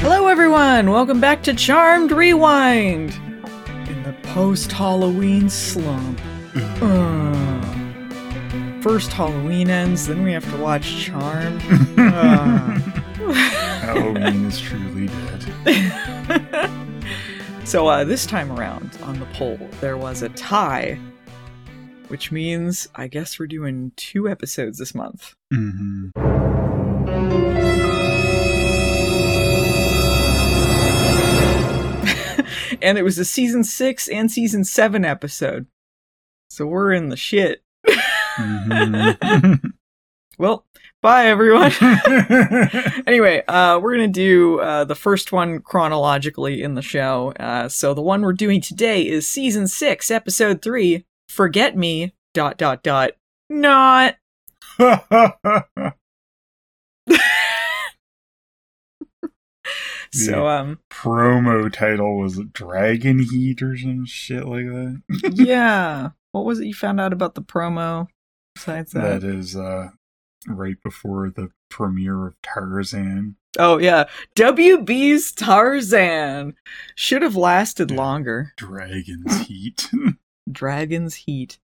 Hello, everyone! Welcome back to Charmed Rewind! In the post Halloween slump. Uh, first Halloween ends, then we have to watch Charmed. Uh. Halloween is truly dead. so, uh, this time around on the poll, there was a tie, which means I guess we're doing two episodes this month. hmm and it was a season six and season seven episode. So we're in the shit. hmm Well, bye everyone. anyway, uh, we're gonna do uh, the first one chronologically in the show. Uh, so the one we're doing today is season six, episode three. Forget me. Dot dot dot. Not. So um, Promo title was Dragon Heat or some shit like that. yeah. What was it you found out about the promo? Besides that. that is uh right before the premiere of Tarzan. Oh yeah, WB's Tarzan should have lasted longer. Dragon's Heat. Dragon's Heat.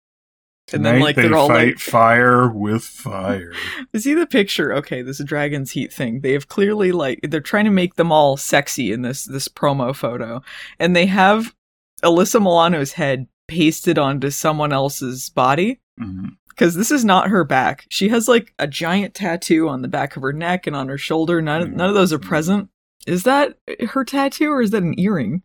Tonight And then, like, they they're all, fight like- fire with fire. See the picture? Okay, this is Dragon's Heat thing. They have clearly like they're trying to make them all sexy in this this promo photo, and they have Alyssa Milano's head pasted onto someone else's body mm-hmm. because this is not her back. She has like a giant tattoo on the back of her neck and on her shoulder. None none of those are present. Is that her tattoo or is that an earring?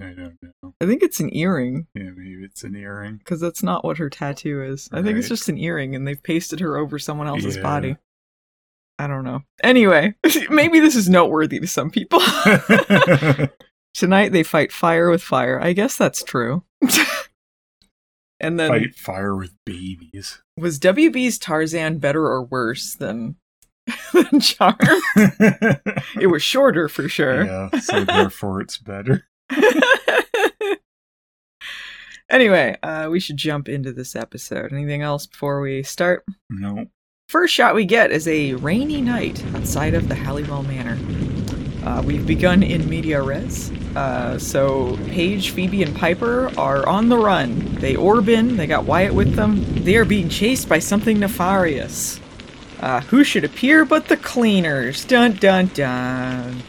I don't know. I think it's an earring. Yeah, maybe it's an earring. because that's not what her tattoo is. I think it's just an earring, and they've pasted her over someone else's Yeah. body. I don't know. Anyway, maybe this is noteworthy to some people. Tonight they fight fire with fire. I guess that's true. and then fight fire with babies. was WB's Tarzan better or worse than than Charm? it was shorter for sure. Yeah, so therefore it's better. Anyway, uh, we should jump into this episode. Anything else before we start? No. First shot we get is a rainy night outside of the Halliwell Manor. Uh, we've begun in media res. Uh, so Paige, Phoebe, and Piper are on the run. They orb in, they got Wyatt with them. They are being chased by something nefarious. Uh, who should appear but the cleaners? Dun dun dun.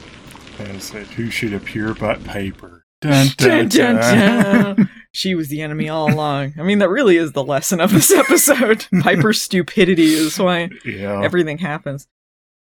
I said, who should appear but Piper? Dun, Dun, dun. She was the enemy all along. I mean, that really is the lesson of this episode. Piper's stupidity is why Yeah. everything happens.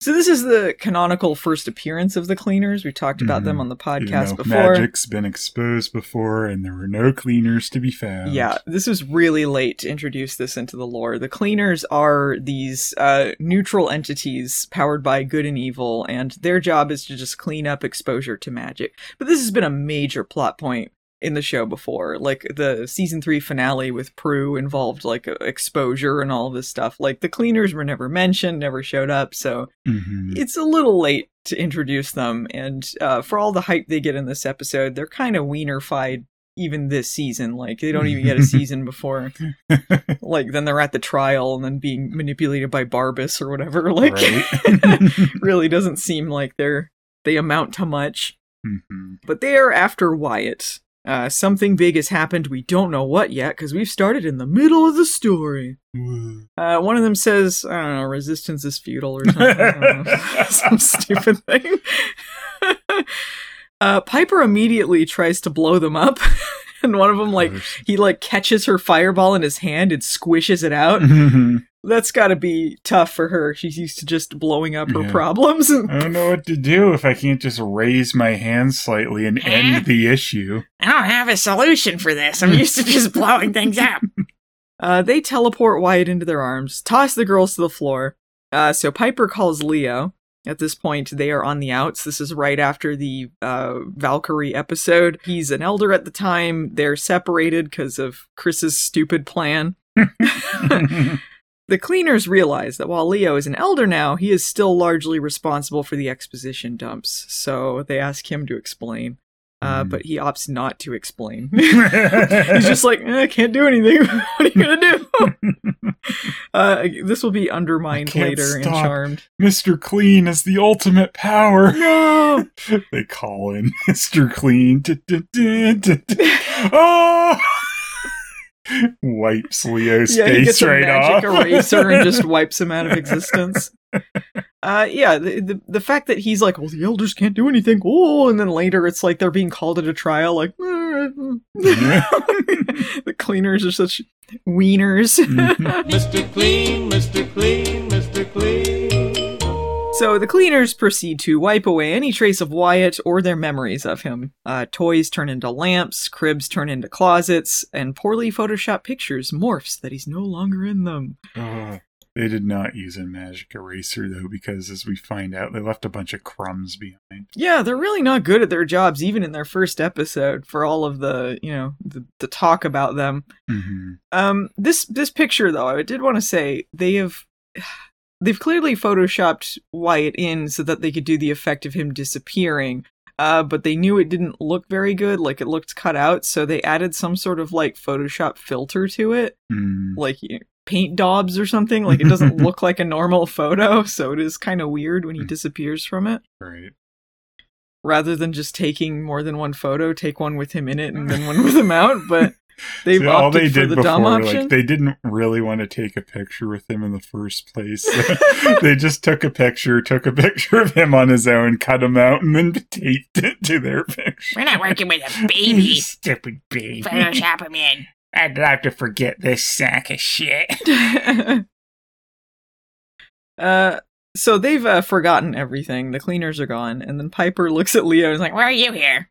So this is the canonical first appearance of the cleaners. We talked about them Mhm. on the You podcast know, before. Magic's been exposed before, and there were no cleaners to be found. Yeah, this was really late to introduce this into the lore. The cleaners are these uh, neutral entities powered by good and evil, and their job is to just clean up exposure to magic. But this has been a major plot point in the show before. Like the season three finale with Prue involved like exposure and all this stuff. Like the cleaners were never mentioned, never showed up, so Mhm. it's a little late to introduce them, and uh, for all the hype they get in this episode, they're kind of wienerfied even this season. Like they don't even get a season before. Like then they're at the trial and then being manipulated by Barbas or whatever. Like Right. really doesn't seem like they're they amount to much. Mhm. But they are after Wyatt. Uh, something big has happened. We don't know what yet because we've started in the middle of the story. Uh, one of them says, I don't know, resistance is futile or something. I don't know. Some stupid thing. uh, Piper immediately tries to blow them up. and one of them, like, he, like, catches her fireball in his hand and squishes it out. That's gotta be tough for her. She's used to just blowing up her Yeah. problems. I don't know what to do if I can't just raise my hand slightly and end the issue. I don't have a solution for this. I'm used to just blowing things up. Uh, they teleport Wyatt into their arms, toss the girls to the floor. Uh, so Piper calls Leo. At this point, they are on the outs. This is right after the uh, Valkyrie episode. He's an elder at the time. They're separated because of Chris's stupid plan. The cleaners realize that while Leo is an elder now, he is still largely responsible for the exposition dumps. So they ask him to explain. uh, Hmm. but he opts not to explain. He's just like, eh, I can't do anything. what are you gonna do? uh, this will be undermined later in. Charmed. Mr. Clean is the ultimate power. No. they call in Mr. Clean. Oh! Wipes Leo's yeah, he face gets a right magic off. eraser and just wipes him out of existence. Uh, yeah, the, the the fact that he's like, well, the elders can't do anything. Oh, and then later it's like they're being called at a trial. Like, the cleaners are such wieners. Mr. Clean, Mr. Clean, Mr. Clean. So the cleaners proceed to wipe away any trace of Wyatt or their memories of him. Uh, toys turn into lamps, cribs turn into closets, and poorly photoshopped pictures morphs that he's no longer in them. Oh, they did not use a magic eraser though, because as we find out, they left a bunch of crumbs behind. Yeah, they're really not good at their jobs, even in their first episode. For all of the, you know, the, the talk about them. hmm Um, this this picture though, I did want to say they have. They've clearly photoshopped Wyatt in so that they could do the effect of him disappearing. Uh, but they knew it didn't look very good, like it looked cut out, so they added some sort of like Photoshop filter to it, Mm. like paint daubs or something. Like it doesn't look like a normal photo, so it is kind of weird when he disappears from it. Right. Rather than just taking more than one photo, take one with him in it and then one with him out. But they've See, all they did the before, dumb option. like they didn't really want to take a picture with him in the first place. they just took a picture, took a picture of him on his own, cut him out, and then taped it to their picture. We're not working with a baby. Stupid baby. Photoshop him in. I'd like to forget this sack of shit. uh, so they've uh, forgotten everything. The cleaners are gone, and then Piper looks at Leo and is like, Why are you here?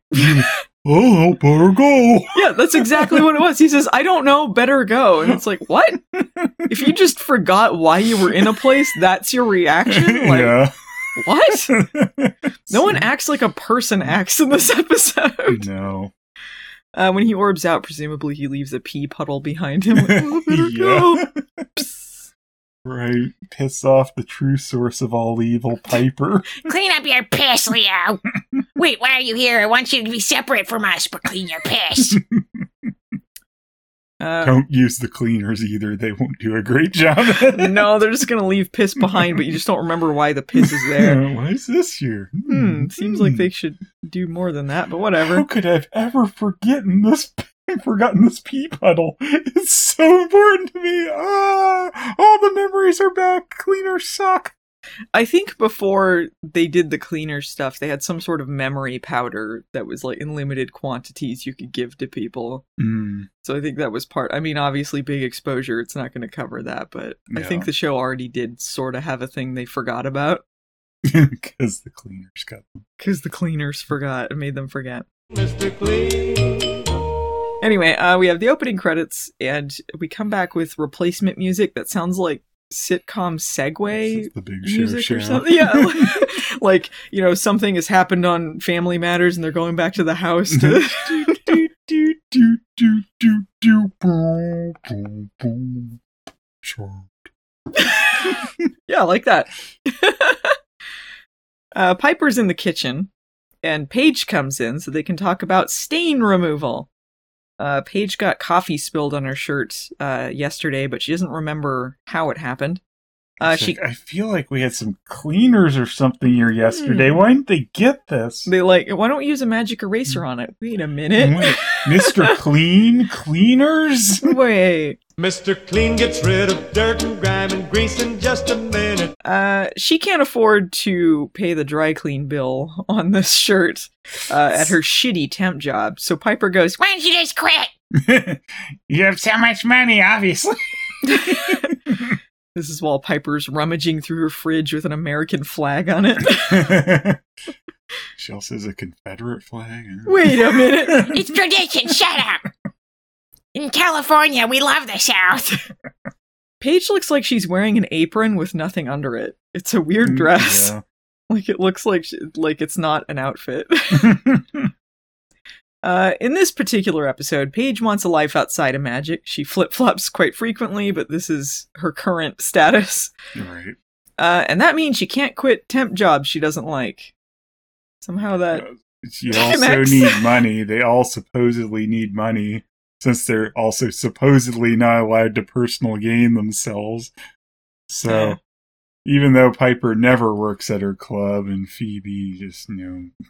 Oh, better go. "Yeah, that's exactly what it was." He says, "I don't know, better go." And it's like, "What? if you just forgot why you were in a place, that's your reaction? Like, yeah. what? No one acts like a person acts in this episode." No. Uh, when he orbs out, presumably he leaves a pee puddle behind him. Like, oh, better go. Right. Piss off the true source of all evil, Piper. Clean up your piss, Leo. Wait, why are you here? I want you to be separate from us, but clean your piss. Uh, Don't use the cleaners either. They won't do a great job. no, they're just gonna leave piss behind, but you just don't remember why the piss is there. Why is this here? Hmm, seems like Hmm. they should do more than that, but How whatever. could I have ever forgotten this? I've forgotten this pee puddle. It's so important to me. Ah, all the memories are back. Cleaners suck. I think before they did the cleaner stuff, they had some sort of memory powder that was like in limited quantities you could give to people. Mm, So I think that was part. I mean, obviously, big exposure, it's not going to cover that, but I think the show already did sort of have a thing they forgot about because the cleaners got them. because the cleaners forgot and made them forget. Mr. Clean. Anyway, uh, we have the opening credits, and we come back with replacement music that sounds like sitcom segue is the big show. music show. or something. Yeah, like, like, you know, something has happened on Family Matters, and they're going back to the house to. do, do, do, do, do, do, boom, boom, boom. Yeah, like that. uh, Piper's in the kitchen, and Paige comes in so they can talk about stain removal. Uh, Paige got coffee spilled on her shirt uh, yesterday, but she doesn't remember how it happened. Uh, It's she like, I feel like we had some cleaners or something here yesterday. Hmm. Why didn't they get this? they like, why don't we use a magic eraser on it? Wait a minute. Wait, Mr. Clean Cleaners? Wait. Mr. Clean gets rid of dirt and grime and grease in just a minute. Uh, she can't afford to pay the dry clean bill on this shirt uh, at her shitty temp job. So Piper goes, Why don't you just quit? you have so much money, obviously. This is while Piper's rummaging through her fridge with an American flag on it. she also has a Confederate flag. Wait a minute. It's tradition. Shut up. In California, we love the South. Paige looks like she's wearing an apron with nothing under it. It's a weird mm, dress. Yeah. Like it looks like she, like it's not an outfit. Uh, in this particular episode, Paige wants a life outside of magic. She flip flops quite frequently, but this is her current status. right. Uh, and that means she can't quit temp jobs she doesn't like. Somehow that you also Timex. need money. They all supposedly need money since they're also supposedly not allowed to personal gain themselves. So. Even though Piper never works at her club and Phoebe just, you know,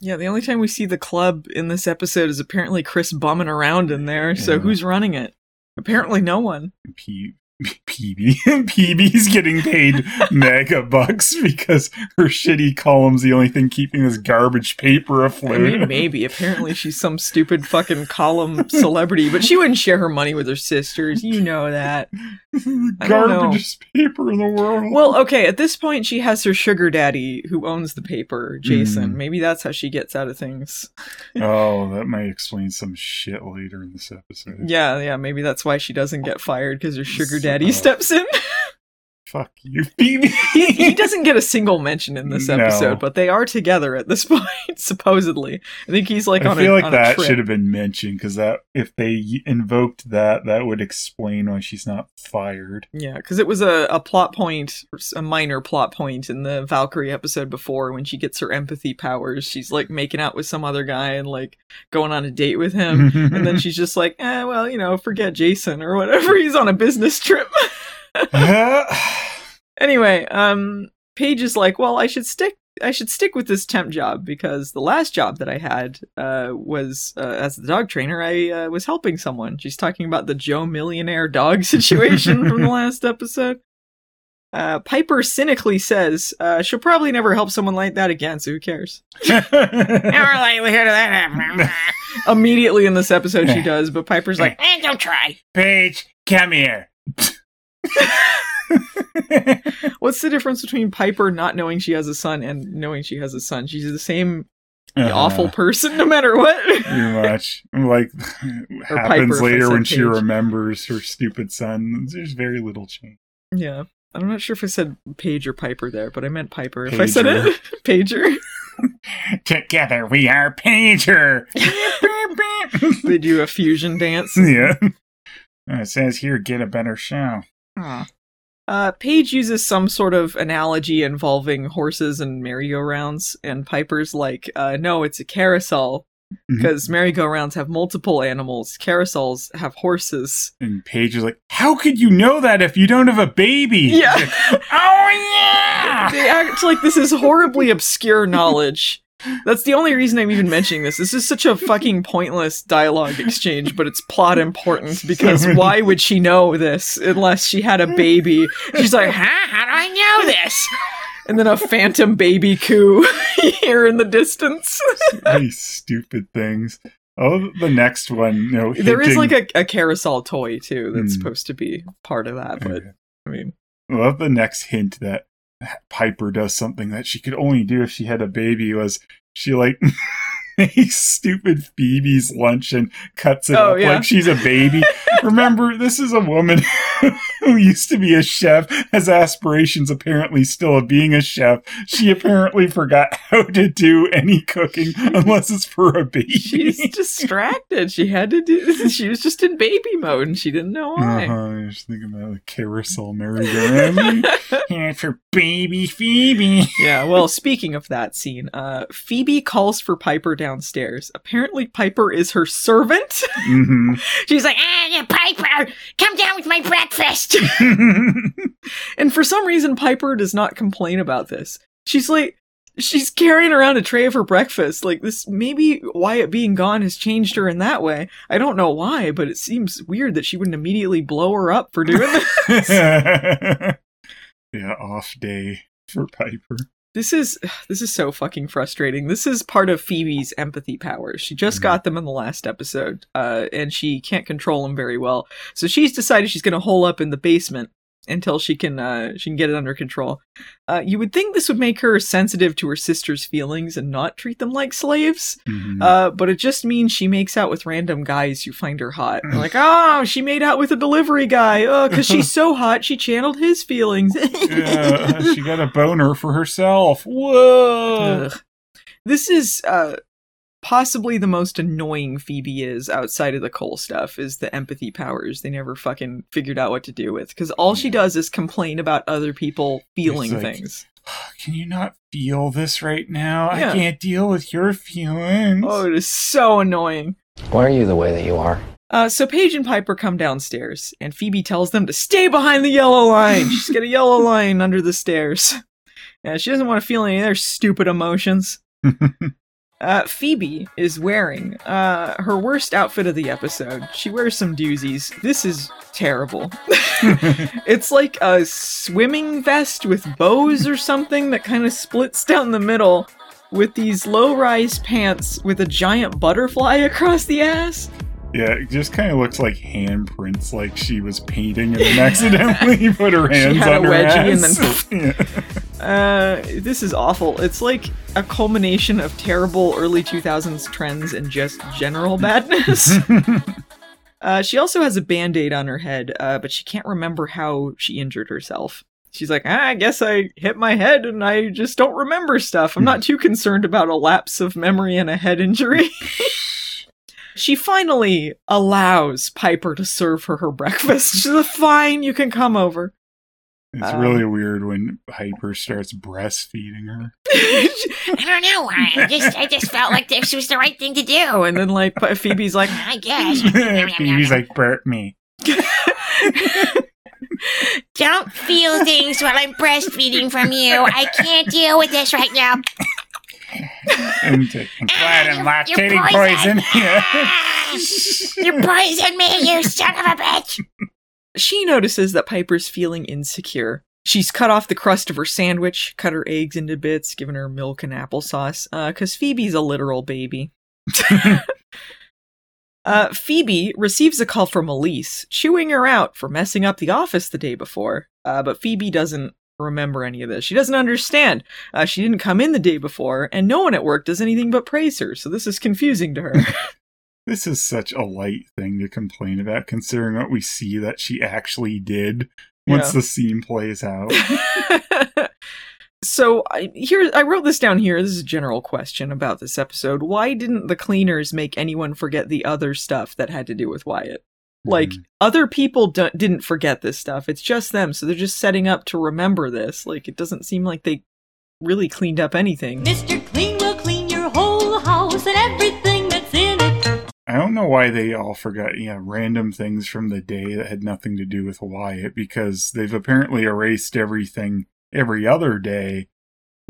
Yeah, the only time we see the club in this episode is apparently Chris bumming around in there. So Yeah. who's running it? Apparently no one. P- PB. PB's getting paid mega bucks because her shitty column's the only thing keeping this garbage paper afloat. I mean, maybe. Apparently she's some stupid fucking column celebrity, but she wouldn't share her money with her sisters. You know that. the I don't know. garbage paper in the world. Well, okay, at this point she has her sugar daddy who owns the paper, Jason. Mm. Maybe that's how she gets out of things. oh, that might explain some shit later in this episode. Yeah, yeah, maybe that's why she doesn't get fired because her sugar daddy So- steps in. Fuck you, Phoebe. he, he doesn't get a single mention in this No. episode, but they are together at this point, supposedly. I think he's like I on feel a like that should have been mentioned because that if they invoked that, that would explain why she's not fired. Yeah, because it was a, a plot point, a minor plot point in the Valkyrie episode before when she gets her empathy powers. She's like making out with some other guy and like going on a date with him. and then she's just like, eh, well, you know, forget Jason or whatever. He's on a business trip. anyway, um, Paige is like, well, I should stick. I should stick with this temp job because the last job that I had uh, was uh, as the dog trainer. I uh, was helping someone. She's talking about the Joe Millionaire dog situation from the last episode. Uh, Piper cynically says uh, she'll probably never help someone like that again, so who cares? Never likelihood of that happening. Immediately in this episode, she does, but Piper's like, Eh, don't try. Paige, come here. What's the difference between Piper not knowing she has a son and knowing she has a son? She's the same Uh-huh. awful person no matter what. Pretty much. Like Piper, happens later when she remembers her stupid son. There's very little change. yeah. I'm not sure if I said Paige or Piper there, but I meant Piper. If I said it, Pager. Together we are Pager. they do a fusion dance. yeah. Uh, It says here, get a better show. Uh, Paige uses some sort of analogy involving horses and merry-go-rounds, and Piper's like, uh, no, it's a carousel. Because merry-go-rounds have multiple animals, carousels have horses. And Paige is like, How could you know that if you don't have a baby? Yeah. oh, yeah. they act like this is horribly obscure knowledge. That's the only reason I'm even mentioning this. This is such a fucking pointless dialogue exchange, but it's plot important because why would she know this unless she had a baby? She's like, huh? How do I know this? And then a phantom baby coo here in the distance. These stupid things. Oh, the next one, you know, There is like a, a carousel toy too that's Hmm. supposed to be part of that, but I mean, I love the next hint that Piper does something that she could only do if she had a baby was she like makes stupid Phoebe's lunch and cuts it Oh, up yeah. like she's a baby. Remember, this is a woman who used to be a chef, has aspirations apparently still of being a chef. She apparently forgot how to do any cooking unless it's for a baby. she's distracted. She had to do. this. She was just in baby mode, and she didn't know why. Uh-huh. I was thinking about the carousel merry-go-round. Here for baby Phoebe. Yeah, well, speaking of that scene, uh, Phoebe calls for Piper downstairs. Apparently, Piper is her servant. hmm She's like, ah, Piper, come down with my breakfast. and for some reason, Piper does not complain about this. She's like, she's carrying around a tray of her breakfast. Like, this, maybe Wyatt being gone has changed her in that way. I don't know why, but it seems weird that she wouldn't immediately blow her up for doing this. Yeah, off day for Piper. This is this is so fucking frustrating. This is part of Phoebe's empathy powers. She just Mhm. got them in the last episode, uh, and she can't control them very well. So she's decided she's going to hole up in the basement until she can uh, she can get it under control. Uh, you would think this would make her sensitive to her sister's feelings and not treat them like slaves, Mhm. uh, but it just means she makes out with random guys who find her hot. They're like, oh, she made out with a delivery guy. Oh, because she's so hot, she channeled his feelings. yeah, she got a boner for herself. Whoa. Ugh. This is uh possibly the most annoying Phoebe is outside of the Cole stuff is the empathy powers they never fucking figured out what to do with because all she does is complain about other people feeling like- things. Can you not feel this right now? Yeah. I can't deal with your feelings. Oh, it is so annoying. Why are you the way that you are? Uh, so Paige and Piper come downstairs, and Phoebe tells them to stay behind the yellow line. She's got a yellow line under the stairs. Yeah, she doesn't want to feel any of their stupid emotions. Uh, Phoebe is wearing uh, her worst outfit of the episode. She wears some doozies. This is terrible. it's like a swimming vest with bows or something that kind of splits down the middle with these low rise pants with a giant butterfly across the ass. Yeah, it just kind of looks like handprints, like she was painting and then accidentally put her hands had a on her wedgie and ass. then Yeah. Uh, this is awful. It's like a culmination of terrible early 2000s trends and just general badness. uh, she also has a band aid on her head, uh, but she can't remember how she injured herself. She's like, ah, I guess I hit my head and I just don't remember stuff. I'm not too concerned about a lapse of memory and a head injury. She finally allows Piper to serve her her breakfast. She's like, fine, you can come over. It's Um, really weird when Piper starts breastfeeding her. I don't know why. I just I just felt like this was the right thing to do. And then like Phoebe's like, I guess. Phoebe's like, burp me. Don't feel things while I'm breastfeeding from you. I can't deal with this right now. And taking glad and You're- you're lactating poison. Ah! you poisoned me, you son of a bitch. she notices that Piper's feeling insecure. She's cut off the crust of her sandwich, cut her eggs into bits, given her milk and applesauce, uh, cause Phoebe's a literal baby. uh, Phoebe receives a call from Elise, chewing her out for messing up the office the day before. Uh, but Phoebe doesn't remember any of this. She doesn't understand. Uh, she didn't come in the day before, and no one at work does anything but praise her, so this is confusing to her. This is such a light thing to complain about, considering what we see that she actually did once Yeah. the scene plays out. so I, here I wrote this down here. This is a general question about this episode. Why didn't the cleaners make anyone forget the other stuff that had to do with Wyatt? Like Mhm. other people do- didn't forget this stuff. It's just them, so they're just setting up to remember this. Like it doesn't seem like they really cleaned up anything. Mr. Clean will clean your whole house and everything that's in it. I don't know why they all forgot, you know, random things from the day that had nothing to do with Wyatt because they've apparently erased everything every other day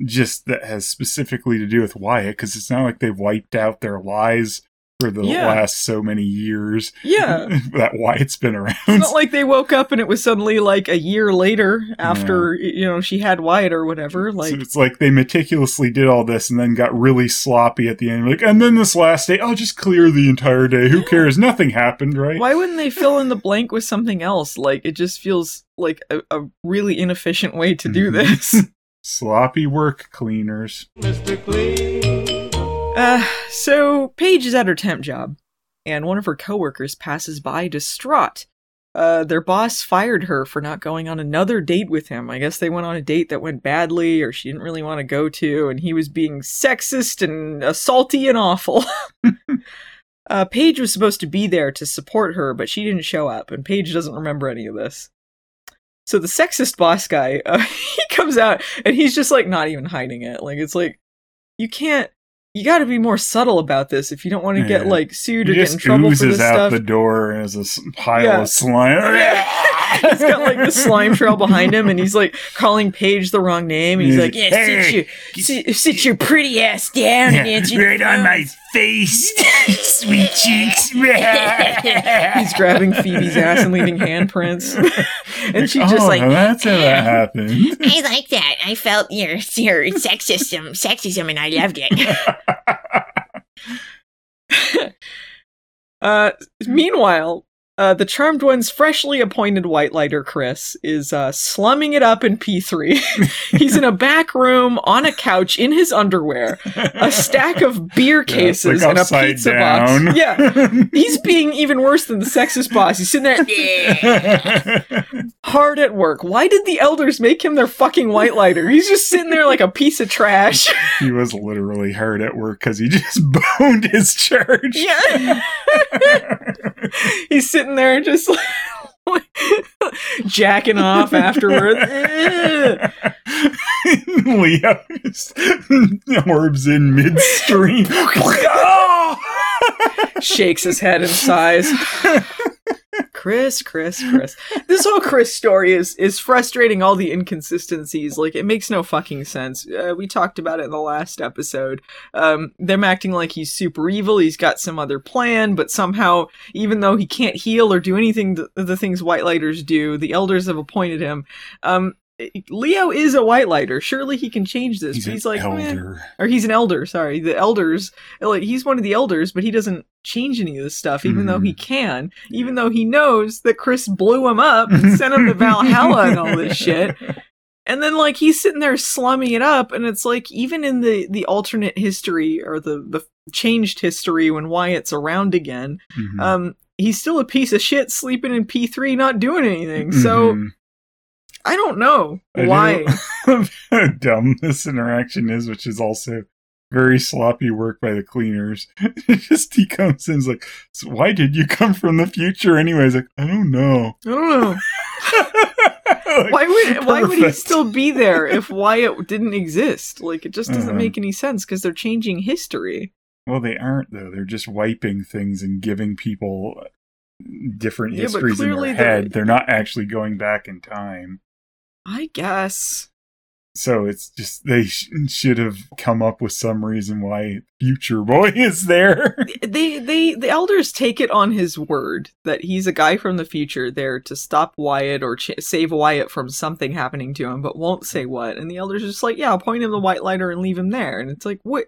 just that has specifically to do with Wyatt because it's not like they've wiped out their lies for the Yeah. last so many years Yeah. that Wyatt's been around. It's not like they woke up and it was suddenly like a year later after you know she had Wyatt or whatever. Like so it's like they meticulously did all this and then got really sloppy at the end. Like, and then this last day, I'll just clear the entire day. Who cares? Nothing happened, right? Why wouldn't they fill in the blank with something else? Like it just feels like a, a really inefficient way to do Mhm. this. Sloppy work, cleaners. Mr. Clean. Uh, so Paige is at her temp job, and one of her coworkers passes by distraught. Uh, their boss fired her for not going on another date with him. I guess they went on a date that went badly, or she didn't really want to go to, and he was being sexist and assaulty and awful. uh, Paige was supposed to be there to support her, but she didn't show up, and Paige doesn't remember any of this. So the sexist boss guy, uh, he comes out and he's just like not even hiding it. Like it's like you can't. You got to be more subtle about this if you don't want to get like sued or get in trouble for this out stuff. the door as a pile Yeah. of slime. he's got like the slime trail behind him, and he's like calling Paige the wrong name. And he's He's like, like, "Yeah, sit "Hey, your sit, sit your pretty ass down and answer the right on my face, sweet cheeks. He's grabbing Phoebe's ass and leaving handprints, and she's oh, just like, that's how that happened. I like that. I felt your your sexism, sexism, and I loved it. Uh, meanwhile, uh, the Charmed One's freshly appointed White Lighter, Chris, is uh, slumming it up in P3. He's in a back room on a couch in his underwear, a stack of beer Yeah, cases, like and a pizza down. box. Yeah. He's being even worse than the sexist boss. He's sitting there hard at work. Why did the elders make him their fucking white lighter? He's just sitting there like a piece of trash. he was literally hard at work because he just boned his charge. Yeah. He's sitting there just like, Jacking off afterwards. Leo just orbs in midstream. oh! Shakes his head and sighs. Chris, Chris, Chris. This whole Chris story is is frustrating. All the inconsistencies, like it makes no fucking sense. Uh, we talked about it in the last episode. Um, them acting like he's super evil. He's got some other plan, but somehow, even though he can't heal or do anything th- the things White Lighters do, the Elders have appointed him. Um, Leo is a White Lighter. Surely he can change this. He's, He's, an like, elder. or he's an elder sorry the elders like he's one of the elders but he doesn't change any of this stuff even though he can even though he knows that chris blew him up and sent him to valhalla and all this shit and then like he's sitting there slumming it up and it's like even in the the alternate history or the the changed history when wyatt's around again Mhm. um he's still a piece of shit sleeping in p3 not doing anything so Mhm. I don't know I why how dumb this interaction is, which is also very sloppy work by the cleaners. Just he comes in, and is like, so "Why did you come from the future?" Anyways, like, I don't know. i don't know Like, why would why would he still be there if Wyatt didn't exist? Like it just doesn't Uh-huh. make any sense because they're changing history. Well, they aren't though. They're just wiping things and giving people different Yeah, histories in their they're- head. They're not actually going back in time. I guess. So it's just they sh- should have come up with some reason why Future Boy is there. They they the elders take it on his word that he's a guy from the future there to stop Wyatt or ch- save Wyatt from something happening to him, but won't say what. And the elders are just like, yeah, point him the white lighter and leave him there. And it's like, what?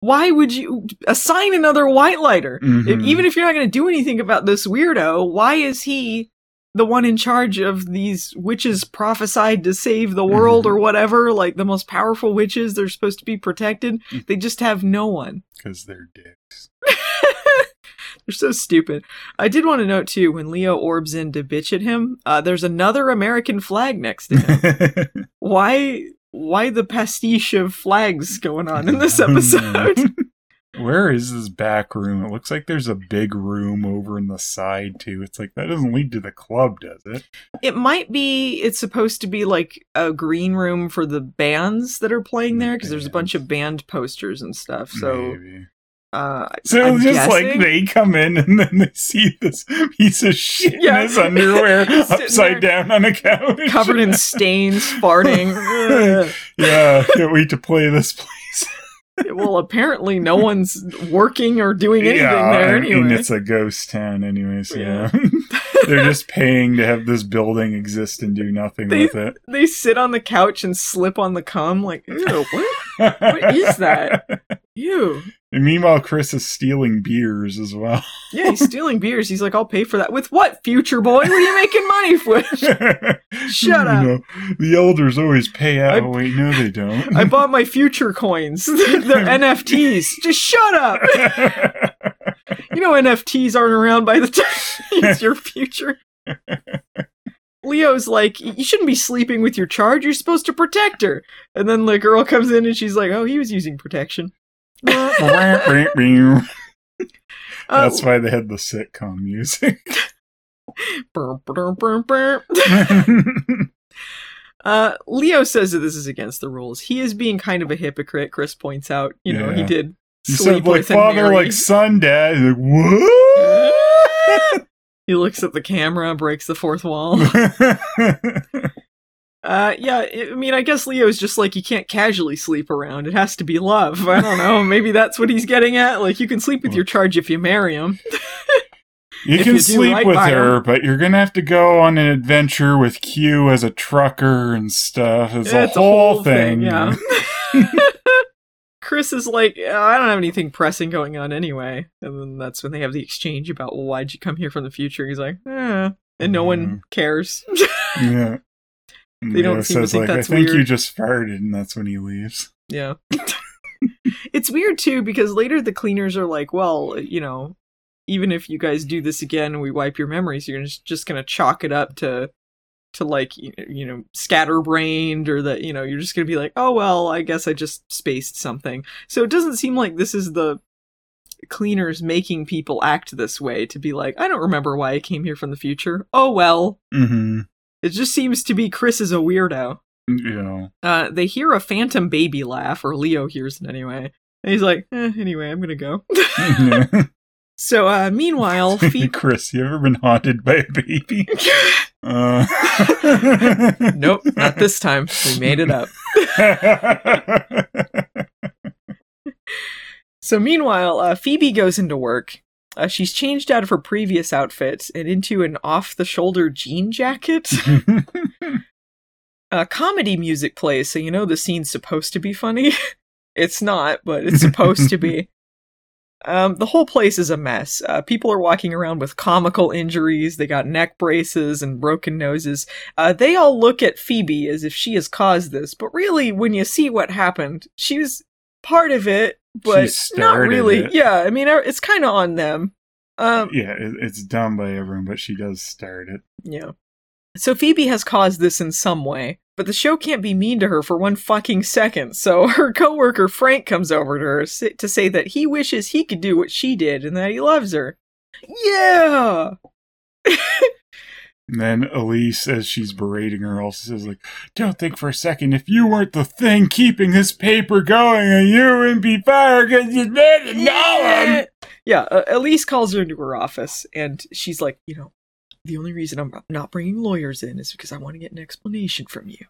Why would you assign another white lighter? If, Mhm. even if you're not going to do anything about this weirdo, why is he the one in charge of these witches prophesied to save the world Mhm. or whatever? Like the most powerful witches, they're supposed to be protected. They just have no one. Because they're dicks. They're so stupid. I did want to note too when Leo orbs in to bitch at him. Uh, there's another American flag next to him. why? Why the pastiche of flags going on in this episode? Where is this back room? It looks like there's a big room over in the side too. It's like that doesn't lead to the club, does it? It might be. It's supposed to be like a green room for the bands that are playing there because there's a bunch of band posters and stuff. So, Maybe. uh, So I'm just like they come in and then they see this piece of shit Yeah. in his underwear upside down on a couch. covered in stains, farting. Yeah, can't wait to play this place. Well, apparently no one's working or doing anything yeah, there I mean, it's a ghost town, anyways. Yeah. Yeah, they're just paying to have this building exist and do nothing They- with it. They sit on the couch and slip on the cum. Like, ew, what? What is that? And meanwhile, Chris is stealing beers as well. Yeah, he's stealing beers. He's like, I'll pay for that. With what, future boy? What are you making money with? Shut You up. know, the elders always pay out. I- Wait, no, they don't. I bought my future coins. They're NFTs. Just shut up. You know NFTs aren't around by the time it's your future. Leo's like, you shouldn't be sleeping with your charge. You're supposed to protect her. And then the girl comes in and she's like, oh, he was using protection. Uh, That's why they had the sitcom music. Uh, Leo says that this is against the rules. He is being kind of a hypocrite. Chris points out, you know, he did you sleep said like father, like son, dad. He's like what? He looks at the camera, breaks the fourth wall. Uh, yeah, I mean, I guess Leo's just like, you can't casually sleep around. It has to be love. I don't know. Maybe that's what he's getting at. Like, you can sleep with your charge if you marry him. You If can you sleep right with her, him. but you're gonna have to go on an adventure with Q as a trucker and stuff. It's, a, It's whole thing. yeah. Chris is like, "Yeah, I don't have anything pressing going on anyway. And then that's when they have the exchange about, well, why'd you come here from the future? He's like, eh. And no one Mhm. cares. yeah. They don't Leo seem to think like, that's I think you just farted, and that's when he leaves. Yeah. it's weird too because later the cleaners are like, well, you know, even if you guys do this again and we wipe your memories, you're just, just going to chalk it up to to like you know scatterbrained or that you know you're just going to be like, "Oh well, I guess I just spaced something." So it doesn't seem like this is the cleaners making people act this way to be like, I don't remember why I came here from the future. Oh well. hmm It just seems to be Chris is a weirdo. You know. Uh, they hear a phantom baby laugh, or Leo hears it anyway. And he's like, eh, anyway, I'm gonna go. so, uh, meanwhile, Phoebe. Chris, you ever been haunted by a baby? Uh. nope, not this time. We made it up. So, meanwhile, uh, Phoebe goes into work. Uh, she's changed out of her previous outfit and into an off the shoulder jean jacket. uh, comedy music plays, so you know the scene's supposed to be funny. it's not, but it's supposed to be. Um, the whole place is a mess. Uh, people are walking around with comical injuries. They got neck braces and broken noses. Uh, they all look at Phoebe as if she has caused this, but really, when you see what happened, she was part of it, but not really. Yeah, I mean, it's kind of on them. Um, yeah, it, it's done by everyone, but she does start it. yeah. So Phoebe has caused this in some way, but the show can't be mean to her for one fucking second. So her coworker Frank comes over to her to say that he wishes he could do what she did and that he loves her. Yeah. And then Elise, as she's berating her, also says, like, don't think for a second, if you weren't the thing keeping this paper going, and you wouldn't be fired because you didn't know him. Yeah, uh, Elise calls her into her office and she's like, you know, the only reason I'm not bringing lawyers in is because I want to get an explanation from you.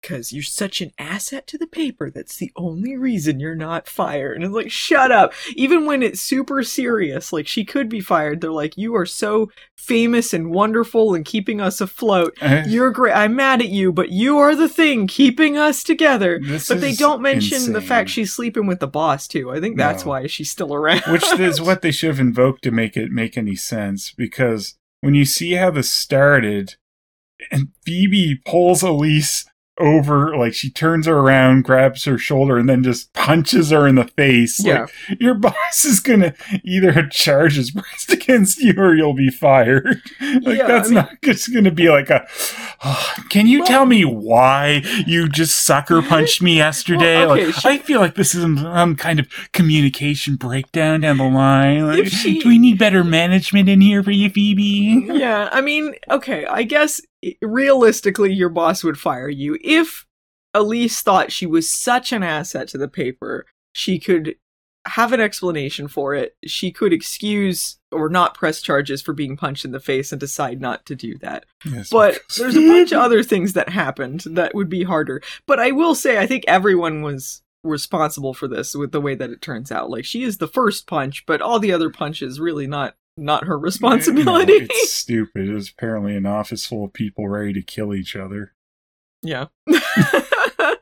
Because you're such an asset to the paper. That's the only reason you're not fired. And it's like, shut up. Even when it's super serious, like she could be fired, they're like, you are so famous and wonderful and keeping us afloat. Uh, You're great. I'm mad at you, but you are the thing keeping us together. This But they don't mention the fact she's sleeping with the boss, too. I think that's No. why she's still around. Which is what they should have invoked to make it make any sense. Because when you see how this started, and Phoebe pulls Elise over, like she turns her around, grabs her shoulder, and then just punches her in the face. Yeah. Like, your boss is gonna either charge his pressed against you or you'll be fired. like Yeah, that's I mean- not just gonna be like a "Oh, can you Well- tell me why you just sucker punched me yesterday? Well, okay, like she- I feel like this is some, kind of communication breakdown down the line. Like, she- do we need better management in here for you, Phoebe? yeah, I mean, okay, I guess realistically, your boss would fire you if Elise thought she was such an asset to the paper. She could have an explanation for it. She could excuse or not press charges for being punched in the face and decide not to do that. Yes, But there's a bunch of other things that happened that would be harder. But I will say, I think everyone was responsible for this with the way that it turns out. Like she is the first punch, but all the other punches really not not her responsibility. No, it's stupid. There's apparently an office full of people ready to kill each other. Yeah.